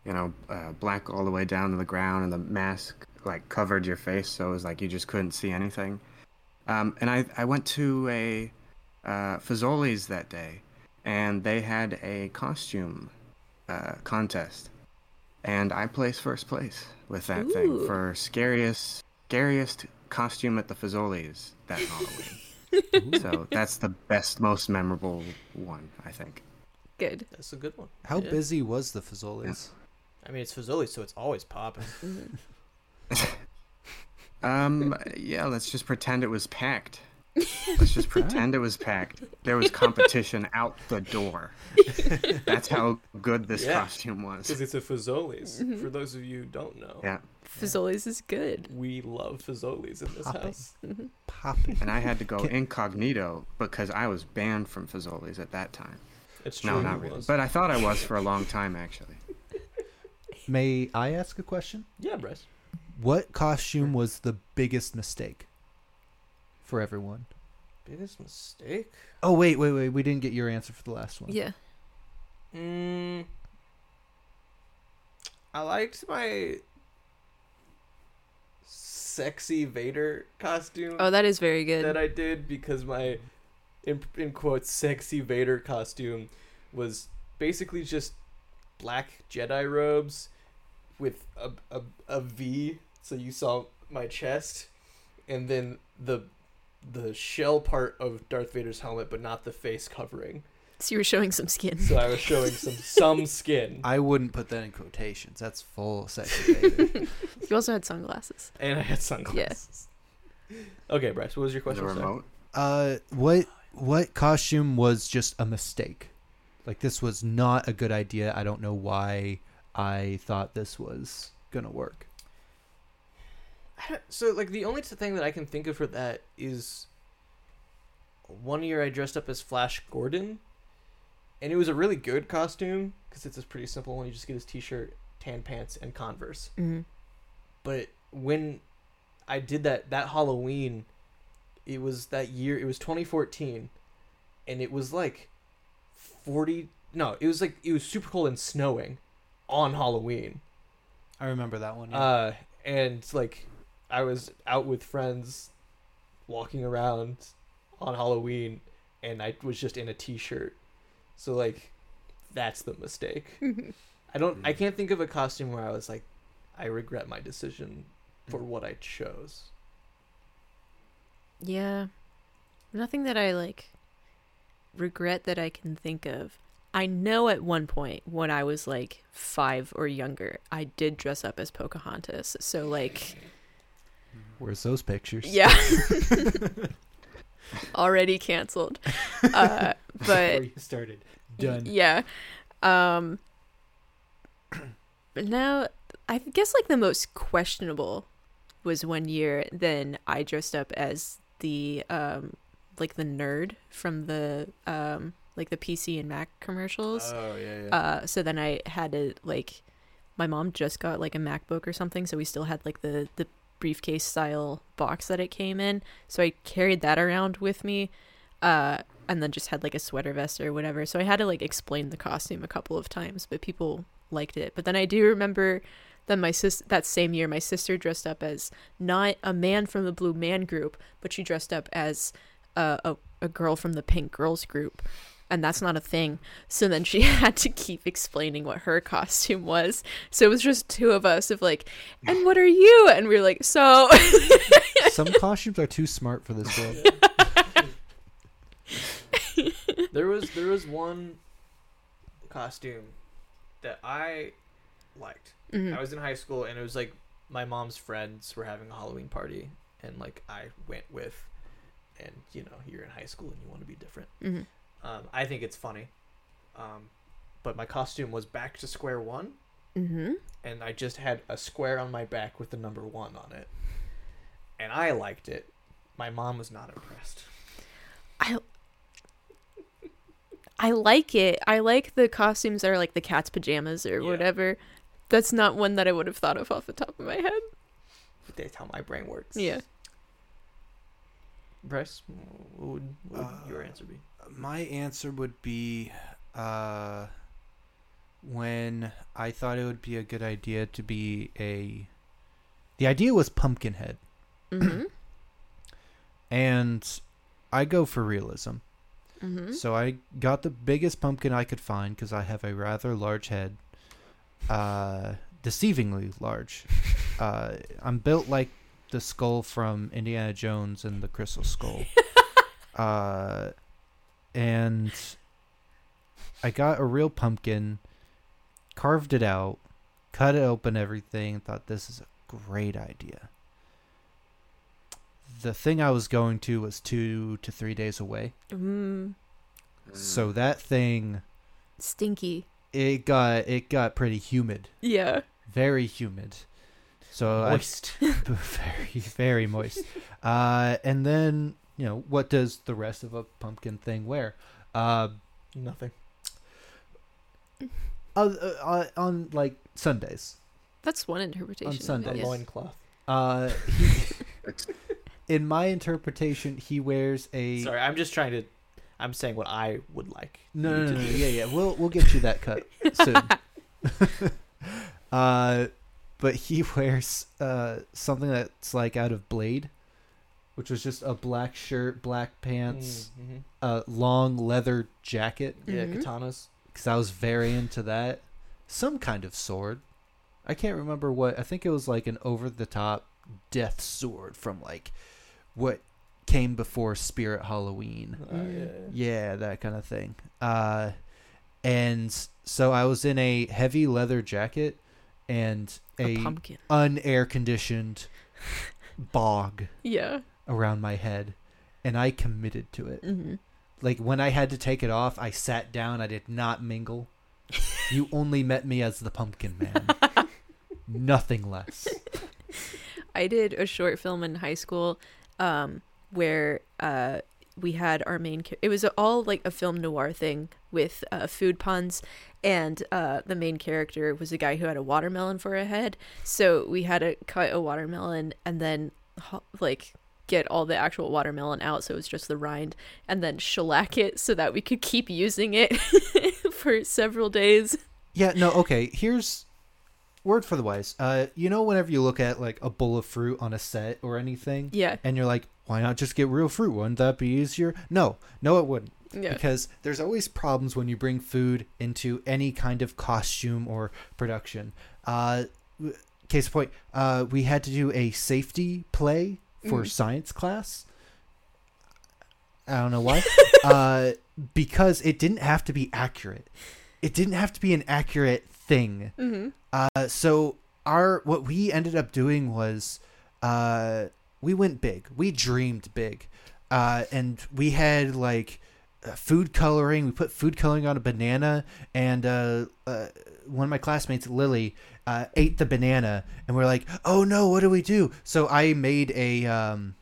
you know, uh, black all the way down to the ground, and the mask like covered your face, so it was like you just couldn't see anything. Um, and I I went to a uh, Fazoli's that day, and they had a costume uh, contest, and I placed first place with that thing for scariest scariest costume at the Fazoli's that Halloween. so that's the best, most memorable one, I think. Good. That's a good one. How Yeah. busy was the Fazoli's? I mean, it's Fazoli, so it's always popping. Um, yeah, let's just pretend it was packed. Let's just pretend it was packed. There was competition out the door. That's how good this Yeah. costume was. Because it's a Fazoli's. Mhm. For those of you who don't know, Yeah. Fazoli's is good. we love Fazoli's in this Popping. house. Mhm. Popping. And I had to go Can- incognito because I was banned from Fazoli's at that time. It's true. No, not really. was. But I thought I was for a long time, actually. May I ask a question? yeah, Bryce. What costume was the biggest mistake for everyone? Biggest mistake? Oh wait, wait, wait. We didn't get your answer for the last one. Yeah. Mm, I liked my sexy Vader costume Oh, that is very good. that I did because my, in, in quotes, sexy Vader costume was basically just black Jedi robes with a, a, a V, so you saw my chest, and then the the shell part of Darth Vader's helmet, but not the face covering. so you were showing some skin. So I was showing some some skin. I wouldn't put that in quotations. That's full sexy. Vader. You also had sunglasses. And I had sunglasses. Yeah. Okay, Bryce, what was your The question? Sorry. remote. uh, what what costume was just a mistake? Like this was not a good idea. I don't know why I thought this was gonna work. I don't- So, like, the only thing that I can think of for that is one year I dressed up as Flash Gordon, and it was a really good costume because it's a pretty simple one. You just get his t-shirt, tan pants, and Converse. hmm But when I did that that Halloween, it was that year. It was 2014, and it was like 40. No, it was like it was super cold and snowing on Halloween. I remember that one. yeah. Uh, and like, I was out with friends, walking around on Halloween, and I was just in a t-shirt. So like, that's the mistake. I don't. I can't think of a costume where I was like, I regret my decision for what I chose. Yeah. Nothing that I like regret that I can think of. I know at one point when I was like five or younger, I did dress up as Pocahontas. So like, Where's those pictures? yeah, already canceled. Uh, but you started. Done. Yeah. Um but now I guess like the most questionable was one year then I dressed up as the um like the nerd from the um like the PC and Mac commercials. Oh yeah, yeah. Uh so then I had to like my mom just got like a MacBook or something so we still had like the the briefcase style box that it came in. So I carried that around with me. Uh and then just had like a sweater vest or whatever. So I had to like explain the costume a couple of times, but people liked it. But then I do remember that my sis that same year my sister dressed up as not a man from the Blue Man group, but she dressed up as a a, a girl from the Pink Girls group. And that's not a thing. So then she had to keep explaining what her costume was. So it was just two of us of like, and what are you? And we were like, so Some costumes are too smart for this world. there was there was one costume that I liked. Mhm. I was in high school and it was like my mom's friends were having a Halloween party and like I went with and you know, you're in high school and you want to be different. Mhm. Um, I think it's funny. Um, but my costume was back to square one Mm-hmm. and I just had a square on my back with the number one on it, and I liked it. My mom was not impressed. I I like it. I like the costumes that are like the cat's pajamas or Yeah. whatever. That's not one that I would have thought of off the top of my head. That's how my brain works. Yeah. Bryce, what would, what would Uh, your answer be? My answer would be uh, when I thought it would be a good idea to be a. The idea was Pumpkinhead, Mm-hmm. and I go for realism. mm-hmm. So I got the biggest pumpkin I could find because I have a rather large head, uh, deceivingly large. uh, I'm built like the skull from Indiana Jones and the Crystal Skull. uh, and I got a real pumpkin, carved it out, cut it open, everything. Thought this is a great idea. The thing I was going to was two to three days away. Mm, So that thing stinky. it got it got pretty humid, Yeah. very humid. So I, Moist. very very moist. Uh, and then you know what does the rest of a pumpkin thing wear? Uh, Nothing. uh, uh, on like Sundays. That's one interpretation. On Sundays. A Yes. loincloth. Uh, he, in my interpretation, he wears a Sorry, I'm just trying to. I'm saying what I would like. No, no, no, no, yeah, yeah. We'll we'll get you that cut soon. uh, but he wears uh something that's like out of Blade, which was just a black shirt, black pants, Mm, mhm. a long leather jacket. Yeah, Mhm. katanas. Because I was very into that. Some kind of sword. I can't remember what. I think it was like an over the top death sword from like what came before Spirit Halloween. Uh, Mm. yeah. Yeah, that kind of thing. Uh, and so I was in a heavy leather jacket and A, a, pumpkin. unair conditioned bog Yeah. Around my head, and I committed to it. Mm-hmm. Like when I had to take it off, I sat down. I did not mingle. you only met me as the pumpkin man. Nothing less. I did a short film in high school um, where uh, we had our main. It was all like a film noir thing with uh, food puns, and uh, the main character was a guy who had a watermelon for a head. So we had to cut a watermelon and then like get all the actual watermelon out so it was just the rind and then shellac it so that we could keep using it for several days Yeah, no, okay. Here's word for the wise. Uh, you know, whenever you look at like a bowl of fruit on a set or anything, yeah and you're like, why not just get real fruit? Wouldn't that be easier? No, no, it wouldn't. yeah Because there's always problems when you bring food into any kind of costume or production. Uh, case in point, uh, we had to do a safety play for Mm. science class. I don't know why. uh, because it didn't have to be accurate. It didn't have to be an accurate thing. mm-hmm. Uh, so our what we ended up doing was uh, we went big. We dreamed big, uh, and we had like uh, food coloring. We put food coloring on a banana, and uh, uh, one of my classmates, Lily, uh, ate the banana, and we're like, "Oh no, what do we do?" So I made a um,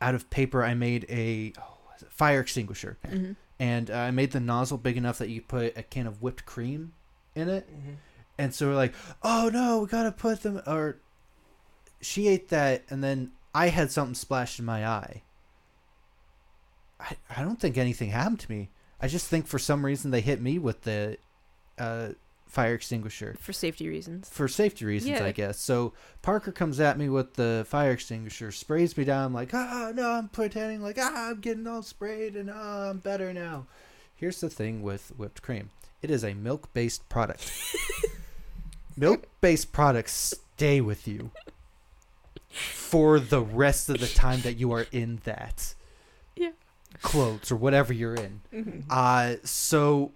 out of paper. I made a oh, what is it? fire extinguisher, Mm-hmm. and uh, I made the nozzle big enough that you put a can of whipped cream in it. Mhm. And so we're like, oh no, we gotta put them. Or she ate that, and then I had something splashed in my eye. I I don't think anything happened to me. I just think for some reason they hit me with the uh, fire extinguisher for safety reasons for safety reasons, Yeah. I guess. So Parker comes at me with the fire extinguisher, sprays me down. I'm like, ah, no, I'm pretending like ah, I'm getting all sprayed, and ah, I'm better now. Here's the thing with whipped cream: it is a milk-based product. milk-based products stay with you for the rest of the time that you are in that Yeah. clothes or whatever you're in. mm-hmm. Uh, so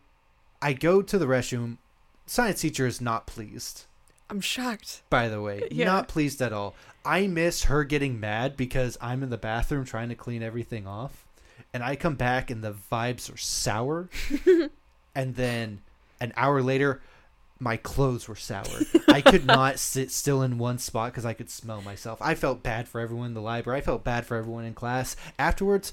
I go to the restroom. Science teacher is not pleased i'm shocked by the way. Yeah. Not pleased at all. I miss her getting mad because I'm in the bathroom trying to clean everything off. And I come back and the vibes are sour. and then an hour later, my clothes were sour. I could not sit still in one spot because I could smell myself. I felt bad for everyone in the library. I felt bad for everyone in class. Afterwards,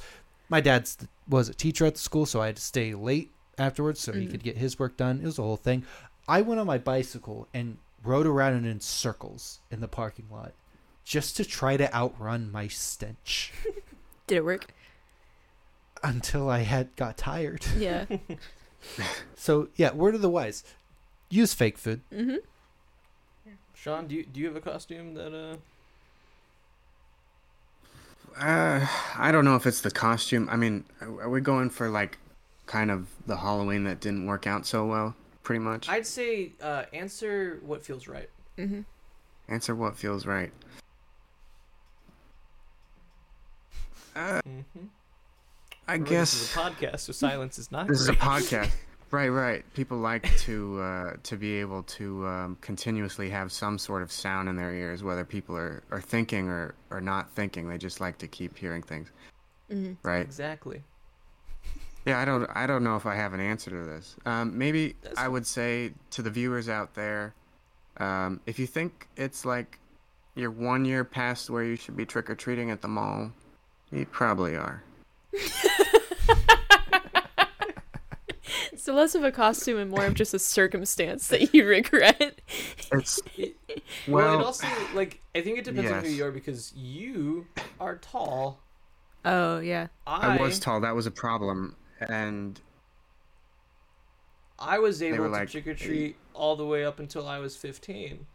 my dad was a teacher at the school, so I had to stay late afterwards so he Mhm. could get his work done. It was a whole thing. I went on my bicycle and rode around in circles in the parking lot just to try to outrun my stench Did it work? until I had got tired. Yeah. So yeah, word of the wise: use fake food. mm-hmm. Sean, do you do you have a costume that uh? Uh, I don't know if it's the costume. I mean, are are we going for like kind of the Halloween that didn't work out so well? Pretty much. I'd say uh, answer what feels right. Mm-hmm. Answer what feels right. Uh, Mm-hmm. I This guess is a podcast, so silence is not. this is a podcast. Right, right. People like to uh, to be able to um, continuously have some sort of sound in their ears, whether people are, are thinking or, or not thinking. They just like to keep hearing things, Mm-hmm. right? Exactly. Yeah, I don't I don't know if I have an answer to this. Um, maybe That's I would say to the viewers out there, um, if you think it's like you're one year past where you should be trick or treating at the mall, you probably are. So less of a costume and more of just a circumstance that you regret. It's Well, well, it also like I think it depends on who you are because you are tall. Oh yeah. I I was tall. That was a problem, and I was able to like- trick or treat all the way up until I was 15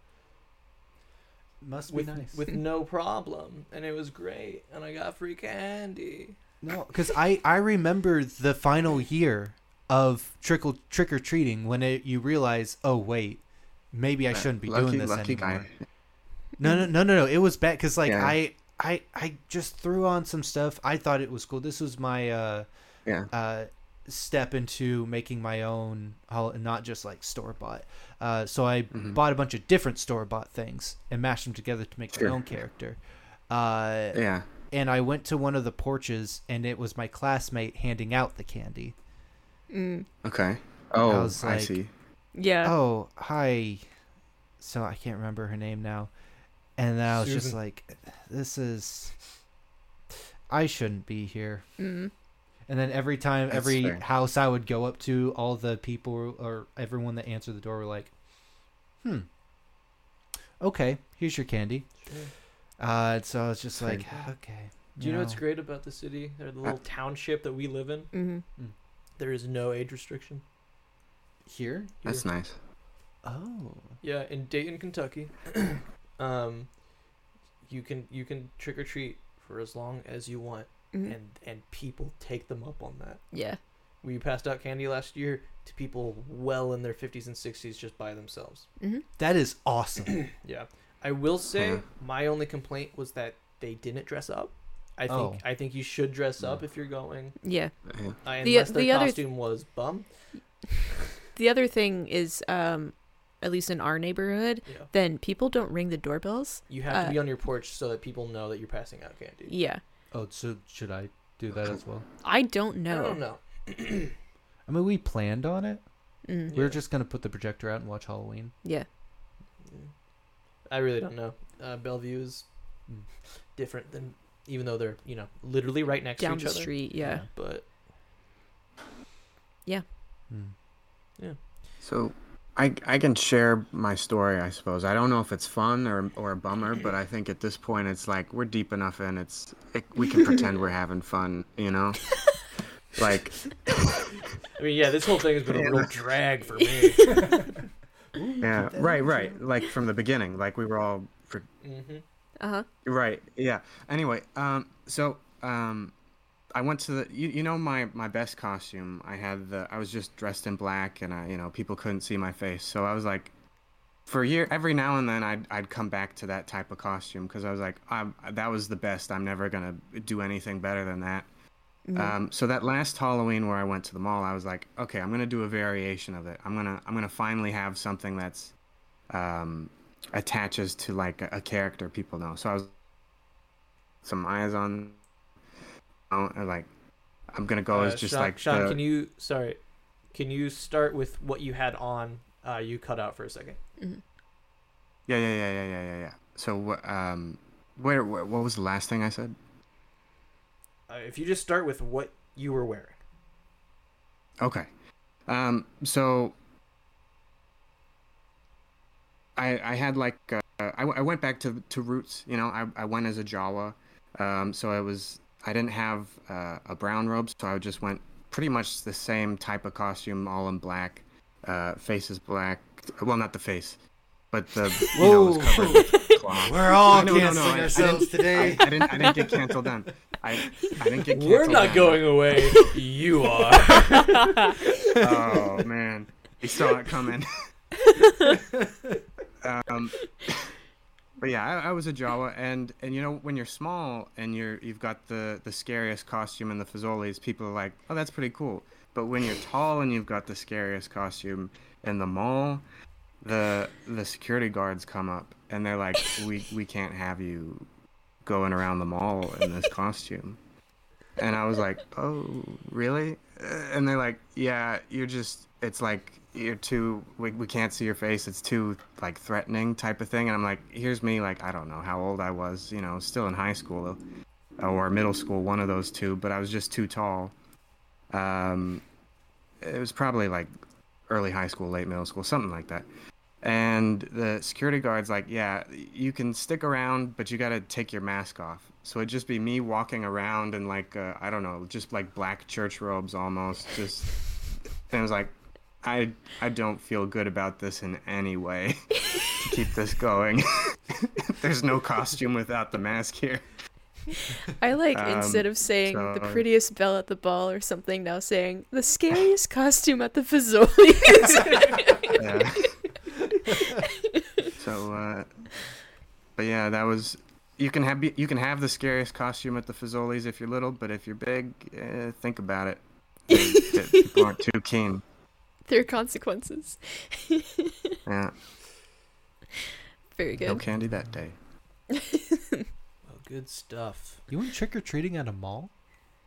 Must be with nice. with no problem, and it was great, and I got free candy. No, because I I remember the final year of trickle trick or treating when it, you realize, oh wait, maybe I shouldn't be lucky, doing this anymore. guy. No, no, no, no, no. It was bad because like Yeah. I I I just threw on some stuff. I thought it was cool. This was my uh Yeah. uh step into making my own, not just like store bought. Uh, so I Mhm. bought a bunch of different store bought things and mashed them together to make Sure. my own character. Uh, Yeah. and I went to one of the porches, and it was my classmate handing out the candy. Mm. Okay. Oh, I like- see. Yeah. Oh, hi. So I can't remember her name now. And then I was just like, this is. I shouldn't be here. Mm. And then every time, That's every fair. house I would go up to, all the people or everyone that answered the door were like, hmm. Okay, here's your candy. Sure. Uh, so I was just Fair. like, okay. Do you know what's great about the city or the little township that we live in? Mm-hmm. There is no age restriction. Here? That's nice. Oh. Yeah, in Dayton, Kentucky, um, you can you can trick or treat for as long as you want, Mm-hmm. and and people take them up on that. Yeah. We passed out candy last year to people well in their fifties and sixties just by themselves. Mm-hmm. That is awesome. Yeah, I will say Yeah. my only complaint was that they didn't dress up. I think Oh. I think you should dress up if you're going, Yeah. Yeah. uh, The- unless their the other th- costume was bum. The other thing is, um, at least in our neighborhood, Yeah, then people don't ring the doorbells. you have Uh, to be on your porch so that people know that you're passing out candy. Yeah. Oh, so should I do that as well? I don't know. I don't know. I mean, we planned on it. Mm. We were just gonna put the projector out and watch Halloween. Yeah. I really don't know. Uh, Bellevue is Mm. different than, even though they're you know literally right next Down to the each other. street. Yeah. But yeah, yeah. So, I I can share my story. I suppose I don't know if it's fun or or a bummer, but I think at this point it's like we're deep enough in. It's it, we can pretend we're having fun, you know. Like I mean, yeah, this whole thing has been a real drag for me. yeah, right, right. Like from the beginning, like we were all for, hmm Uh huh. Right. Yeah. Anyway, um, so um, I went to the you, you know my my best costume. I had the I was just dressed in black, and I you know people couldn't see my face, so I was like, for a year, every now and then I'd I'd come back to that type of costume because I was like, that was the best. I'm never gonna do anything better than that. Mhm. Um, so that last Halloween where I went to the mall, I was like, okay, I'm gonna do a variation of it. I'm gonna I'm gonna finally have something that's um, attaches to like a, a character people know. So I was some eyes on, and like I'm gonna go Uh, as just Sean, like Sean, the- can you sorry, can you start with what you had on Uh, you cut out for a second. Mhm. Yeah, yeah, yeah, yeah, yeah, yeah, yeah. So, um, where, wh- what was the last thing I said? Uh, if you just start with what you were wearing. Okay. Um, so I I had like uh, I, I went back to to roots. You know, I I went as a Jawa. Um, so I was I didn't have uh, a brown robe, so I just went pretty much the same type of costume, all in black. Uh, face is black. Well, not the face, but the you know, was covered with cloth. We're all No, no, no, canceling I- I ourselves didn't- today. I, I didn't I didn't get canceled then. I I didn't get canceled. We're not then. going away. you are. Oh man, he saw it coming. um, but yeah, I, I was a Jawa, and and you know when you're small and you're you've got the the scariest costume and the Fazoli's, people are like, oh that's pretty cool. But when you're tall and you've got the scariest costume in the mall, the the security guards come up and they're like, we we can't have you going around the mall in this costume. And I was like, oh, really? And they're like, yeah, you're just, it's like, you're too, we, we can't see your face. It's too, like, threatening type of thing. And I'm like, here's me, like, I don't know how old I was, you know, still in high school or middle school, one of those two, but I was just too tall. Um, it was probably like early high school, late middle school, something like that. And the security guard's like, yeah, you can stick around, but you got to take your mask off. So it'd just be me walking around in like, uh, I don't know, just like black church robes almost. Just, and I was like, I, I don't feel good about this in any way to keep this going. There's no costume without the mask here. I like Um, instead of saying the prettiest belle at the ball or something, now saying the scariest costume at the Fazoli's. Yeah. so, uh, but yeah, that was. You can have you can have the scariest costume at the Fazoli's if you're little, but if you're big, eh, think about it. People aren't too keen. There are consequences. Yeah, Very good. no good. candy that day. Well, good stuff. You went trick or treating at a mall?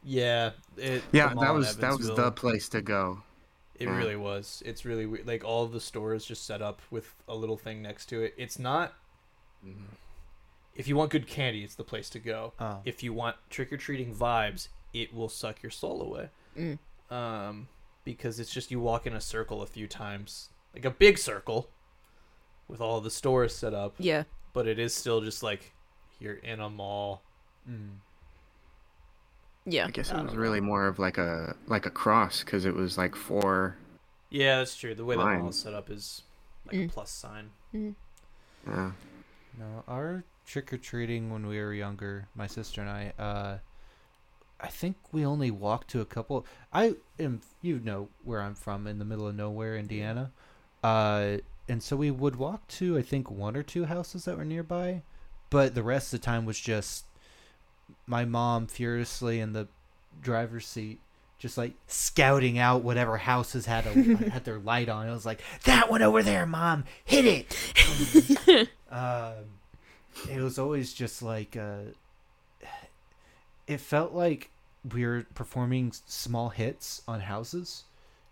Yeah. It, Yeah, mall that was that was the place to go. It yeah. really was. It's really weird. Like all of the stores just set up with a little thing next to it. It's not. If you want good candy, it's the place to go. Oh. If you want trick or treating vibes, it will suck your soul away. Mm. Um, because it's just you walk in a circle a few times, like a big circle, with all the stores set up. Yeah. But it is still just like you're in a mall. Mm. Yeah. I guess I it was don't really more of like a like a cross because it was like four. Yeah, that's true. The way the mall is set up is like Mm. a plus sign. Mm. Yeah. No, our trick or treating when we were younger, my sister and I, uh, I think we only walked to a couple. I am, you know, where I'm from, in the middle of nowhere, Indiana. Uh, and so we would walk to, I think, one or two houses that were nearby, but the rest of the time was just my mom furiously in the driver's seat. Just like scouting out whatever houses had a had their light on. It was like that one over there, mom. Hit it. um, it was always just like uh, it felt like we were performing small hits on houses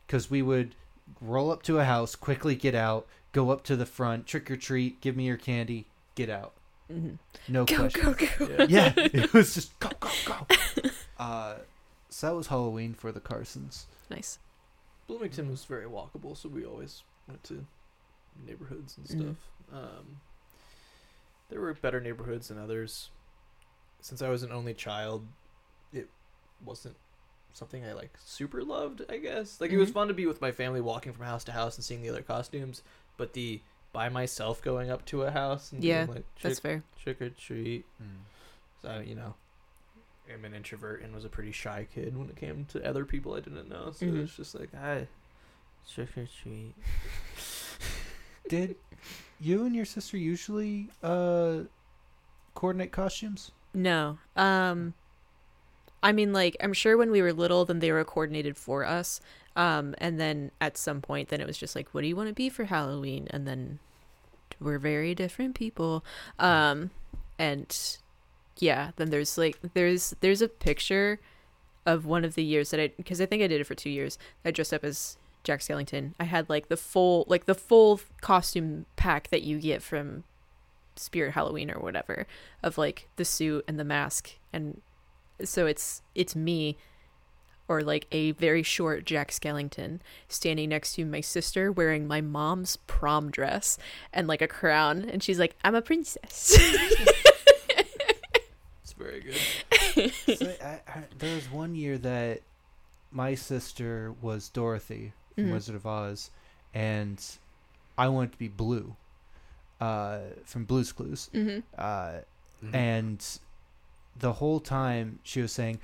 because we would roll up to a house quickly get out go up to the front trick or treat give me your candy get out Mhm. no Go, question go, go. yeah it was just go go go uh, so that was halloween for the carsons Nice. Bloomington was very walkable, so we always went to neighborhoods and Mhm. stuff. Um, there were better neighborhoods than others. Since I was an only child, it wasn't something I like super loved. I guess like it was Mhm. fun to be with my family, walking from house to house and seeing the other costumes. But the by myself going up to a house and Yeah, being like That's trick, fair. trick or treat. So you know, I'm an introvert and was a pretty shy kid when it came to other people I didn't know. So Mhm. it was just like, hi, trick or treat. did you and your sister usually uh coordinate costumes No. Um I mean like I'm sure when we were little then they were coordinated for us. Um and then at some point then it was just like what do you want to be for Halloween? And then we're very different people. Um and yeah, then there's like there's there's a picture of one of the years that I because I think I did it for 2 years. I dressed up as Jack Skellington. I had like the full like the full costume pack that you get from Spirit Halloween or whatever of like the suit and the mask and so it's it's me or like a very short Jack Skellington standing next to my sister wearing my mom's prom dress and like a crown and she's like I'm a princess. It's very good. So I, I, there was one year that my sister was Dorothy from Mhm. Wizard of Oz, and I wanted to be Blue uh, from Blue's Clues. hmm Uh, Mhm. and the whole time she was saying,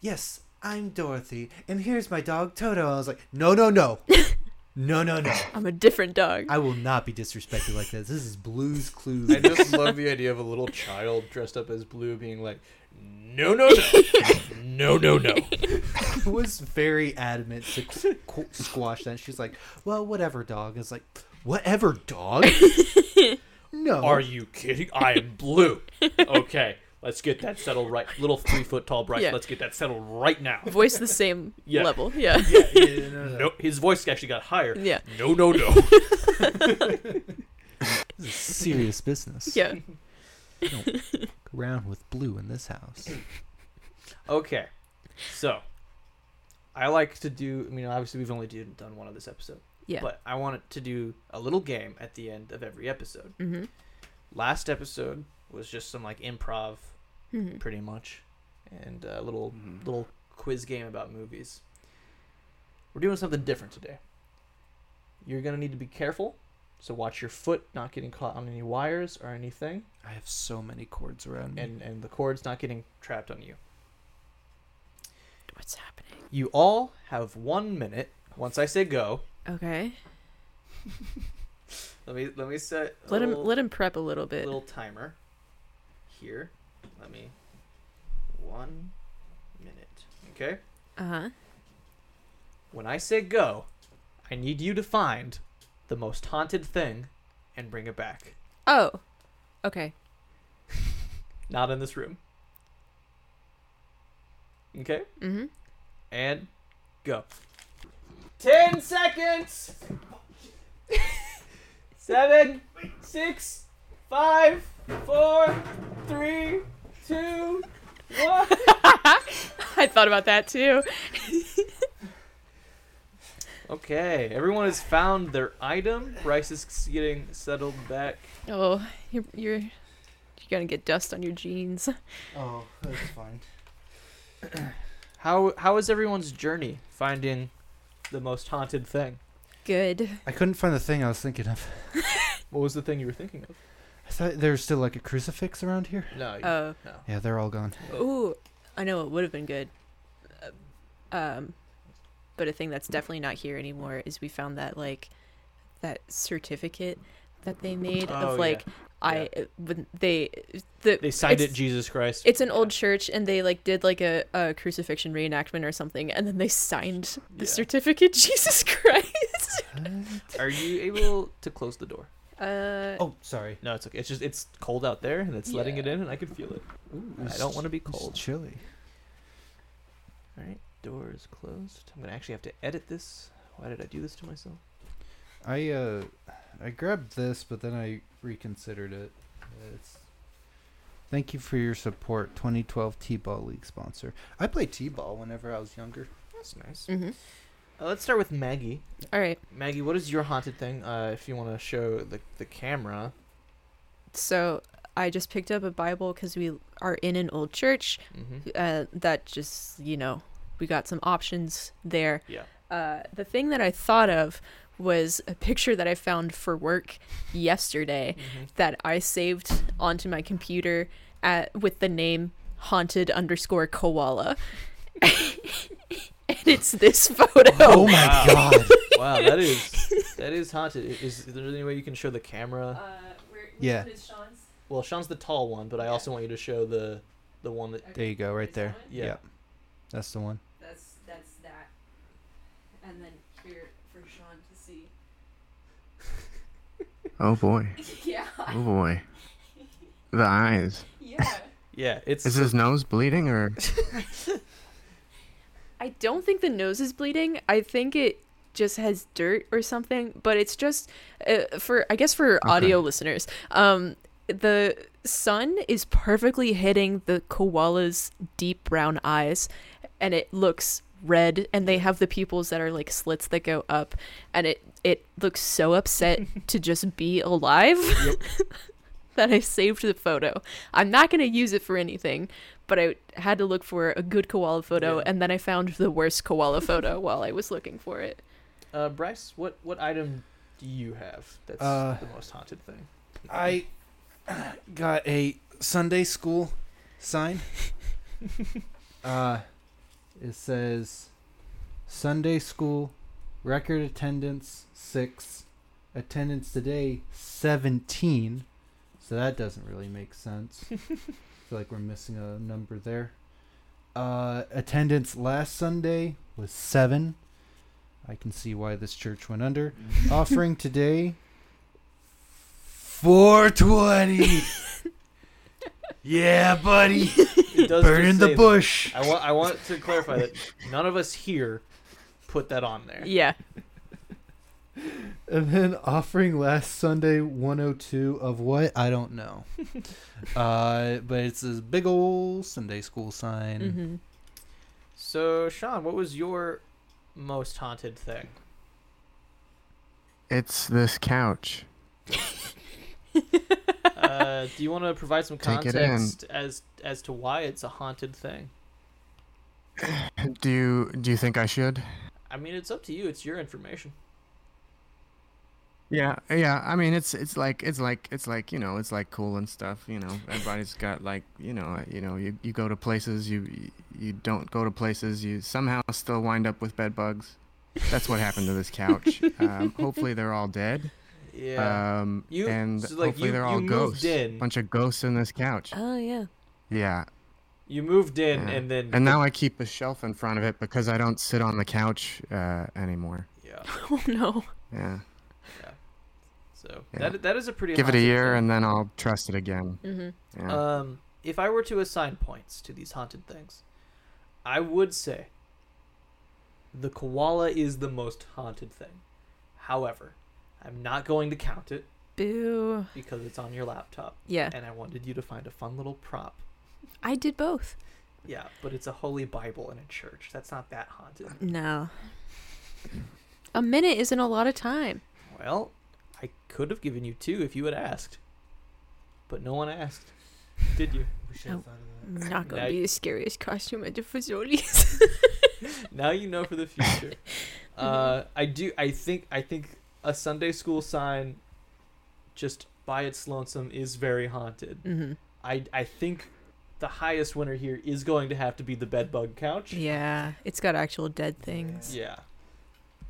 "Yes, I'm Dorothy, and here's my dog Toto." I was like, "No, no, no, no, no, no! I'm a different dog. I will not be disrespected like this. This is Blue's Clues." I just love the idea of a little child dressed up as blue being like, no, no, no, no, no, no. was very adamant to qu- qu- squash that. She's like, "Well, whatever, dog." It's like, "Whatever, dog." no. Are you kidding? I am blue. Okay, let's get that settled right. Little three foot tall Bryce. Yeah. Let's get that settled right now. Voice the same Yeah. level. Yeah. Yeah, yeah, no, no, no. his voice actually got higher. Yeah. No, no, no. This is serious business. Yeah. You don't go around with blue in this house. Okay, so I like to do. I mean, obviously we've only do, done one of this episode, Yeah. but I wanted to do a little game at the end of every episode. hmm Last episode was just some like improv, hmm pretty much, and a little Mhm. little quiz game about movies. We're doing something different today. You're gonna need to be careful, so watch your foot not getting caught on any wires or anything, I have so many cords around me. and and the cords not getting trapped on you. What's happening? You all have one minute. Once I say go, Okay. let me let me set. a Let him little- let him prep a little bit. little timer here. Let me one minute. Okay? Uh huh. When I say go, I need you to find the most haunted thing and bring it back. Oh. Okay. Not in this room. Okay? Mm-hmm. And go. 10 seconds! Seven, six, five, four, three, two, one. I thought about that too. Okay, everyone has found their item. Bryce is getting settled back. Oh, you're you're you're gonna get dust on your jeans. oh, that's fine. How how is everyone's journey finding the most haunted thing? Good. I couldn't find the thing I was thinking of. What was the thing you were thinking of? I thought there was still like a crucifix around here. No, you, Oh. no. Yeah, they're all gone. Ooh, I know it would have been good. Uh, Um, but a thing that's definitely not here anymore is we found that like that certificate that they made Oh, of yeah. like I when they the They signed it Jesus Christ. It's an old church, and they like did like a, a crucifixion reenactment or something, and then they signed the Yeah. certificate. Jesus Christ! Are you able to close the door? Uh, oh, sorry. No, it's okay. It's just it's cold out there and it's letting it in and I can feel it. Ooh, I don't want to be It's cold. chilly. All right, door is closed. I'm gonna actually have to edit this. Why did I do this to myself? I uh, I grabbed this, but then I reconsidered it. It's. Thank you for your support, 2012 T-ball league sponsor. I played T-ball whenever I was younger. That's nice. hmm Uh, let's start with Maggie. All right. Maggie, what is your haunted thing? Uh, if you want to show the the camera. So I just picked up a Bible because we are in an old church. Mm-hmm. Uh, that just you know we got some options there. Yeah. Uh, the thing that I thought of was a picture that I found for work yesterday Mm-hmm. that I saved onto my computer at with the name haunted underscore koala. And it's this photo. Oh my Wow. god! wow, that is that is haunted. Is, is there any way you can show the camera? Uh, where, Yeah. Well, Sean's the tall one, but I also want you to show the the one that. There you go, right there. Yeah. Yep. That's the one. That's that's that. And then here for Sean to see. Oh boy. yeah. Oh boy. The eyes. Yeah. Yeah, it's. Is his nose bleeding or? I don't think the nose is bleeding. I think it just has dirt or something, but it's just uh, for I guess for audio listeners. Um, the sun is perfectly hitting the koala's deep brown eyes, and it looks red, and they have the pupils that are like slits that go up, and it it looks so upset to just be alive. that I saved the photo. I'm not going to use it for anything, but I had to look for a good koala photo, Yeah. and then I found the worst koala photo while I was looking for it. Uh, Bryce, what what item do you have that's Uh, the most haunted thing? I got a Sunday school sign. uh, it says Sunday school record attendance six, attendance today seventeen. So that doesn't really make sense. feel like we're missing a number there. Uh, attendance last Sunday was seven. I can see why this church went under. Offering today, four twenty. yeah, buddy. It does Burn in the that. bush. I want I want to clarify that none of us here put that on there. Yeah. And then offering last Sunday 102 of what? I don't know. uh, but it's this big old Sunday school sign. hmm So, Sean, what was your most haunted thing? It's this couch. Uh, do you want to provide some Take it in. context as as to why it's a haunted thing? Do you do you think I should? I mean, it's up to you. It's your information. Yeah, yeah. I mean, it's it's like it's like it's like you know, it's like cool and stuff. You know, everybody's got like you know, you know, you, you go to places, you you don't go to places, you somehow still wind up with bed bugs. That's what happened to this couch. Um, hopefully, they're all dead. Yeah. Um, You- and so, like, hopefully you- they're all moved ghosts. in. Bunch of ghosts in this couch. Oh yeah. Yeah. you moved in, yeah. and then And now I keep a shelf in front of it because I don't sit on the couch uh, anymore. yeah. Oh no. Yeah. So Yeah. that that is a pretty. Give it a year thing. and then I'll trust it again. hmm Yeah. Um, if I were to assign points to these haunted things, I would say the koala is the most haunted thing. However, I'm not going to count it Boo. because it's on your laptop, Yeah. and I wanted you to find a fun little prop. I did both. Yeah, but it's a holy Bible in a church. That's not that haunted. No. A minute isn't a lot of time. Well, I could have given you two if you had asked, but no one asked. Did you? We should have thought of Not gonna Now- be the scariest costume at the Fazoli's. now you know for the future. uh, I do. I think. I think a Sunday school sign, just by its lonesome, is very haunted. hmm I. I think the highest winner here is going to have to be the bedbug couch. Yeah, it's got actual dead things. Yeah.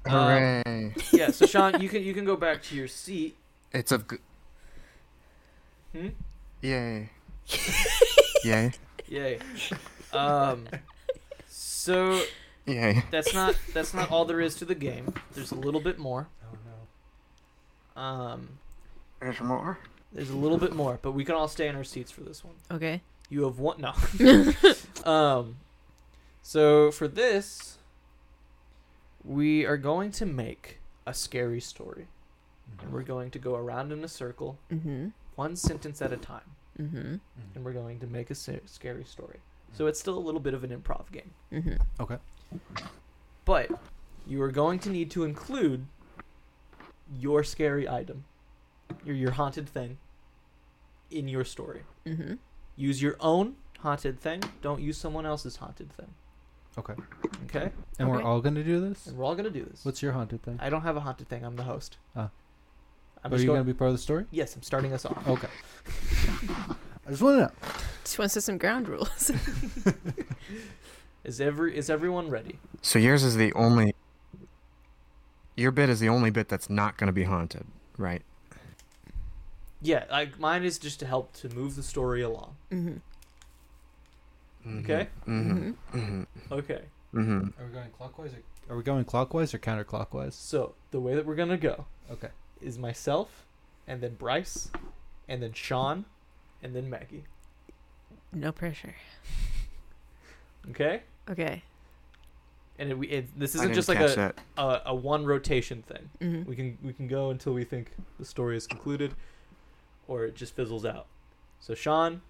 Hooray! Yeah. So Sean, you can you can go back to your seat. it's a g- Hmm? yay. yay. Yay. Um. So Yay. that's not that's not all there is to the game. There's a little bit more. Oh no. Um. There's more. There's a little bit more, but we can all stay in our seats for this one. Okay. You have one no. um so for this we are going to make a scary story. And we're going to go around in a circle, Mm-hmm. one sentence at a time, Mm-hmm. and we're going to make a sa- scary story. So it's still a little bit of an improv game. Mm-hmm. Okay. But you are going to need to include your scary item, your your haunted thing in your story. Mm-hmm. Use your own haunted thing. Don't use someone else's haunted thing. Okay. Okay? And we're Okay. all gonna do this. And we're all gonna do this. What's your haunted thing? I don't have a haunted thing. I'm the host. Ah. I'm Are just you going. gonna be part of the story? Yes, I'm starting us off. Okay. I just want to know. Just want to set some ground rules. Is every is everyone ready? So yours is the only. Your bit is the only bit that's not going to be haunted, right? Yeah, like mine is just to help to move the story along. mm-hmm. Okay. Mm-hmm. Mm-hmm. Okay. Mm-hmm. Are we going clockwise? Or, are we going clockwise or counterclockwise? So the way that we're gonna go Okay. is myself, and then Bryce, and then Sean, and then Maggie. No pressure. Okay. Okay. and it, it, this isn't just like a, that. a a one rotation thing. Mhm. We can we can go until we think the story is concluded, or it just fizzles out. So Sean,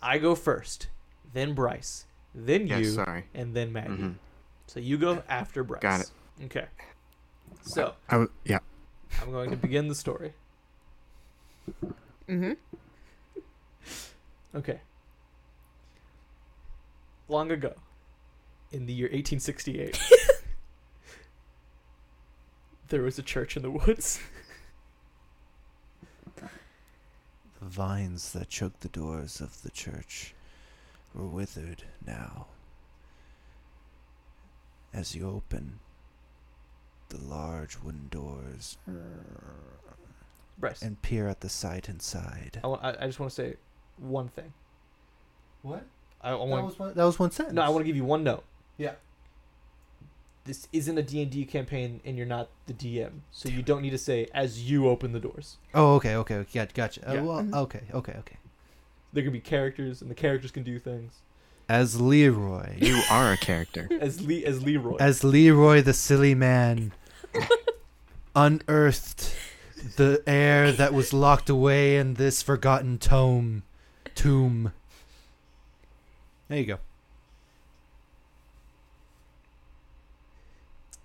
I go first, then Bryce, then Yes, you, sorry. and then Maggie. Mhm. So you go after Bryce. Got it. Okay. So I w- yeah. I'm going to begin the story. Mm-hmm. Okay. Long ago, in the year 1868, there was a church in the woods. The vines that choked the doors of the church were withered now. As you open the large wooden doors Bryce, and peer at the sight inside. I, wa- I, I just want to say one thing. What? I, I That want was one. That was one sentence. no, I want to give you one note. Yeah. This isn't a D&D campaign, and you're not the DM, so you don't need to say as you open the doors. Oh, okay, okay, okay. Got, gotcha. Uh, Yeah. well, okay, okay, okay. There can be characters, and the characters can do things. As Leroy, You are a character. As Lee, as Leroy. as Leroy the silly man, unearthed the air that was locked away in this forgotten tome, tomb. There you go.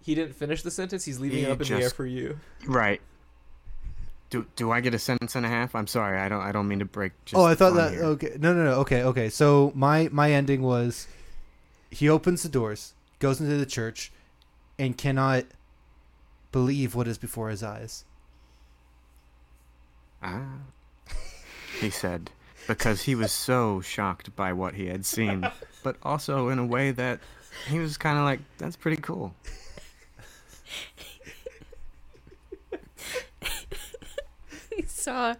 he didn't finish the sentence. He's leaving He it up in the air just- for you. right. Do do I get a sentence and a half? I'm sorry. I don't I don't mean to break just oh, I thought that. here. Okay, no, no, no. Okay, okay. So my my ending was, he opens the doors, goes into the church, and cannot believe what is before his eyes. Ah. He said because he was so shocked by what he had seen, but also in a way that he was kind of like that's pretty cool. he saw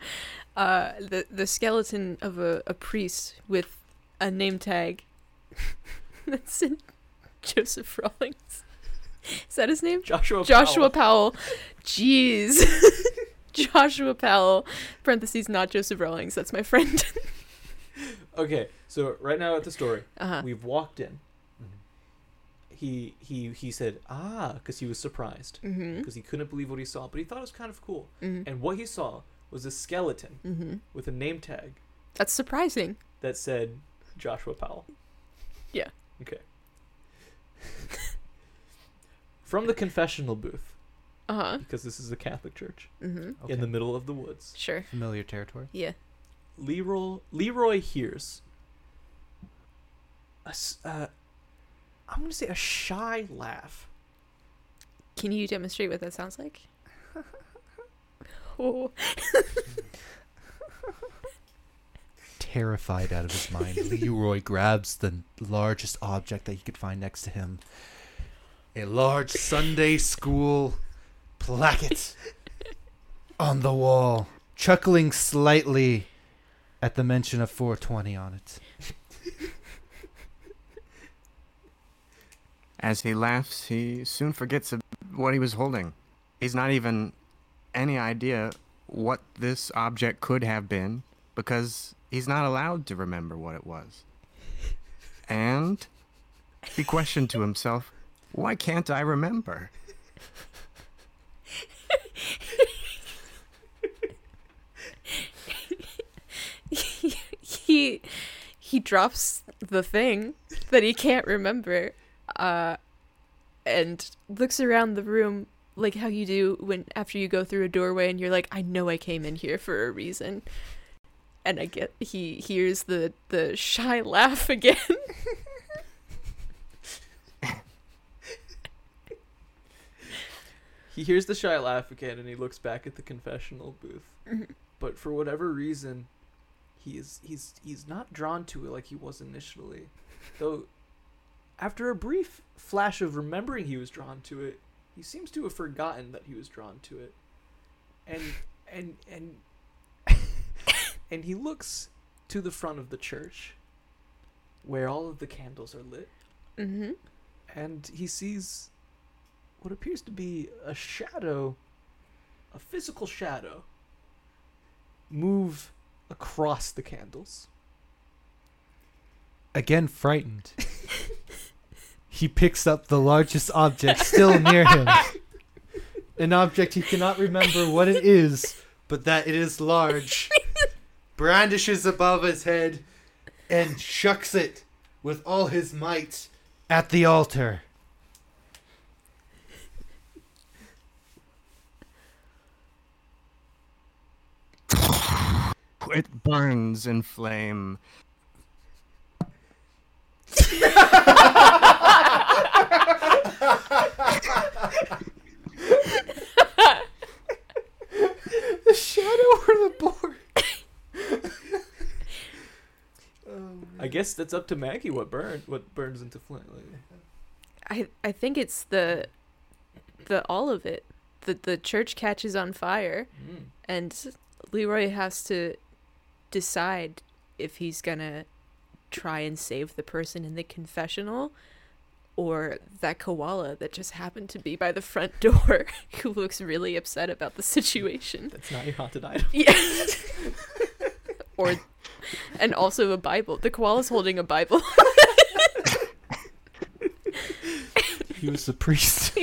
uh, the the skeleton of a, a priest with a name tag that's in Joseph Rawlings. Is that his name? Joshua. Joshua Powell. Powell. Jeez. Joshua Powell. Parentheses, not Joseph Rawlings. That's my friend. Okay, so right now at the story, Uh-huh. we've walked in. He he he said ah because he was surprised Mm-hmm. because he couldn't believe what he saw, but he thought it was kind of cool. Mm-hmm. And what he saw was a skeleton Mm-hmm. with a name tag That's surprising. that said Joshua Powell. Yeah. Okay. From the confessional booth, Uh huh. because this is a Catholic church Mm-hmm. in the middle of the woods. Sure. Familiar territory. Yeah. Leroy Leroy hears a s- uh, I'm gonna say a shy laugh. Can you demonstrate what that sounds like? Terrified out of his mind, Leroy grabs the largest object that he could find next to him. A large Sunday school placket on the wall, chuckling slightly at the mention of 420 on it. As he laughs, he soon forgets what he was holding. He's not even any idea what this object could have been because he's not allowed to remember what it was. And he questioned to himself, why can't I remember? he he drops the thing that he can't remember uh and looks around the room like how you do when after you go through a doorway and you're like I know I came in here for a reason and I get he hears the the shy laugh again He hears the shy laugh again and he looks back at the confessional booth. Mm-hmm. But for whatever reason, he is he's he's not drawn to it like he was initially. Though after a brief flash of remembering he was drawn to it, he seems to have forgotten that he was drawn to it. And and and and he looks to the front of the church where all of the candles are lit mm-hmm. and he sees what appears to be a shadow, a physical shadow, move across the candles. Again, frightened. he he picks up the largest object still near him. An object he cannot remember what it is, but that it is large. Brandishes above his head and chucks it with all his might at the altar. It burns in flame. The shadow or the board? I guess that's up to Maggie. What burn? What burns into flame? I I think it's the the all of it. The the church catches on fire Mm. and Leroy has to decide if he's gonna try and save the person in the confessional or that koala that just happened to be by the front door who looks really upset about the situation. That's not your haunted item. Yeah. or and also a Bible. The koala's holding a Bible. He was the priest.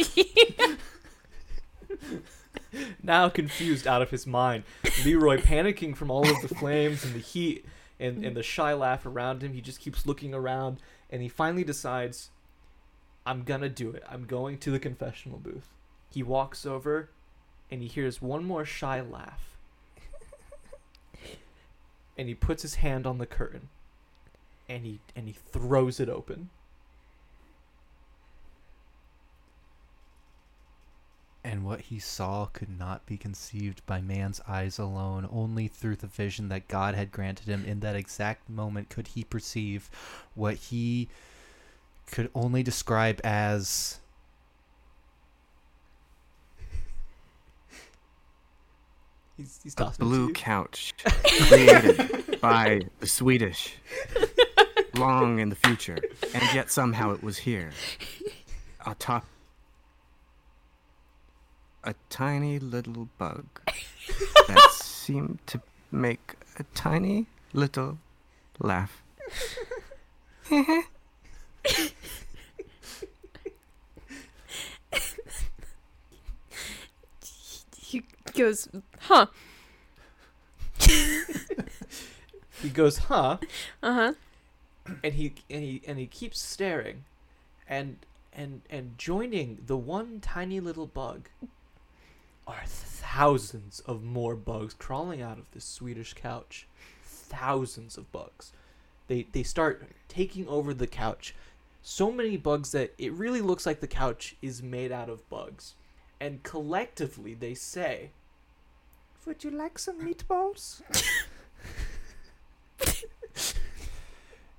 Now confused out of his mind, Leroy panicking from all of the flames and the heat and, and the shy laugh around him. He just keeps looking around and he finally decides, I'm gonna do it. I'm going to the confessional booth. He walks over and he hears one more shy laugh. And he puts his hand on the curtain and he and he throws it open. And what he saw could not be conceived by man's eyes alone. Only through the vision that God had granted him in that exact moment could he perceive what he could only describe as He's he's A tossing it to blue couch created by the Swedish long in the future, and yet somehow it was here. Atop a tiny little bug that seemed to make a tiny little laugh. he goes, "Huh. He goes, huh? Uh-huh. and he and he and he keeps staring and and and joining the one tiny little bug are thousands of more bugs crawling out of this Swedish couch thousands of bugs they they start taking over the couch so many bugs that it really looks like the couch is made out of bugs and collectively they say would you like some meatballs?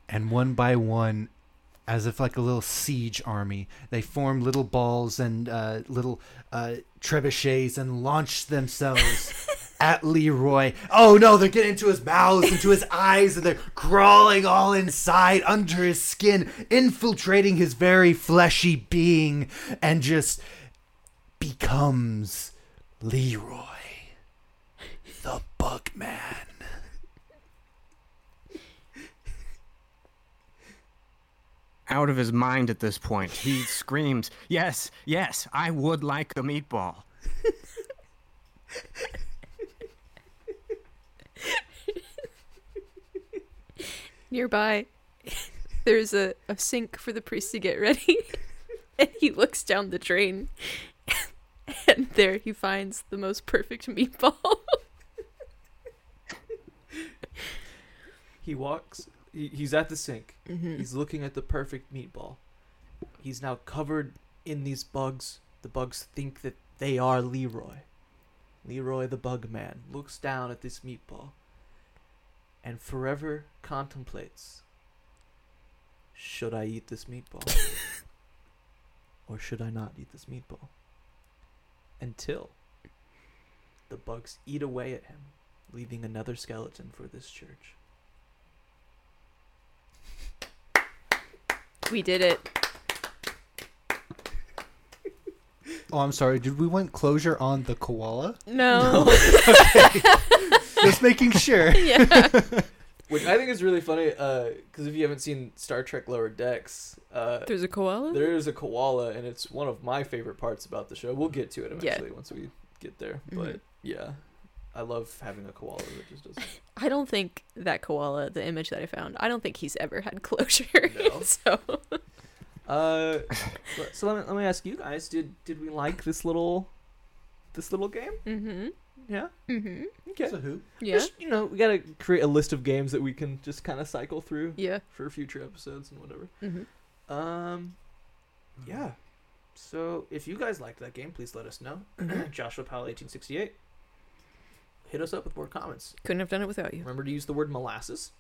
And one by one as if like a little siege army they form little balls and uh, little uh, trebuchets and launch themselves at leroy. Oh no they're getting into his mouth, into his eyes and they're crawling all inside under his skin infiltrating his very fleshy being and just becomes leroy bug man Out of his mind at this point, he screams, Yes, yes, I would like a meatball. Nearby, there's a, a sink for the priest to get ready. and he looks down the drain. and there he finds the most perfect meatball. He walks. He, he's at the sink. Mhm. He's looking at the perfect meatball. He's now covered in these bugs. The bugs think that they are Leroy. Leroy the Bug Man looks down at this meatball and forever contemplates Should I eat this meatball? or should I not eat this meatball? Until the bugs eat away at him, leaving another skeleton for this church. We did it. Oh, I'm sorry. Did we want closure on the koala? No. Just making sure. yeah. Which I think is really funny, because if you haven't seen Star Trek Lower Decks, uh, There's a koala. there is a koala, and it's one of my favorite parts about the show. We'll get to it Yeah. eventually once we get there. But Mhm. yeah, I love having a koala that just doesn't. I don't think that koala, the image that I found, I don't think he's ever had closure. No. so Uh, so let me let me ask you guys: Did did we like this little this little game? Mm-hmm. Yeah. Mm-hmm. Okay. who? Yeah. Just, you know, we gotta create a list of games that we can just kind of cycle through Yeah. for future episodes and whatever. Mm-hmm. Um, yeah. So if you guys liked that game, please let us know. Joshua Powell, eighteen sixty eight. Hit us up with more comments. Couldn't have done it without you. Remember to use the word molasses.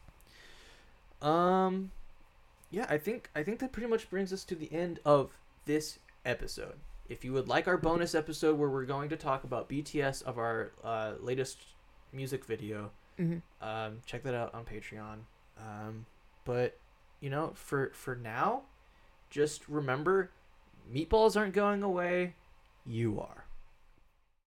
Um, yeah, I think I think that pretty much brings us to the end of this episode. If you would like our bonus episode where we're going to talk about BTS of our uh, latest music video, Mm-hmm. um, check that out on Patreon. Um, but you know, for for now, just remember, meatballs aren't going away. You are.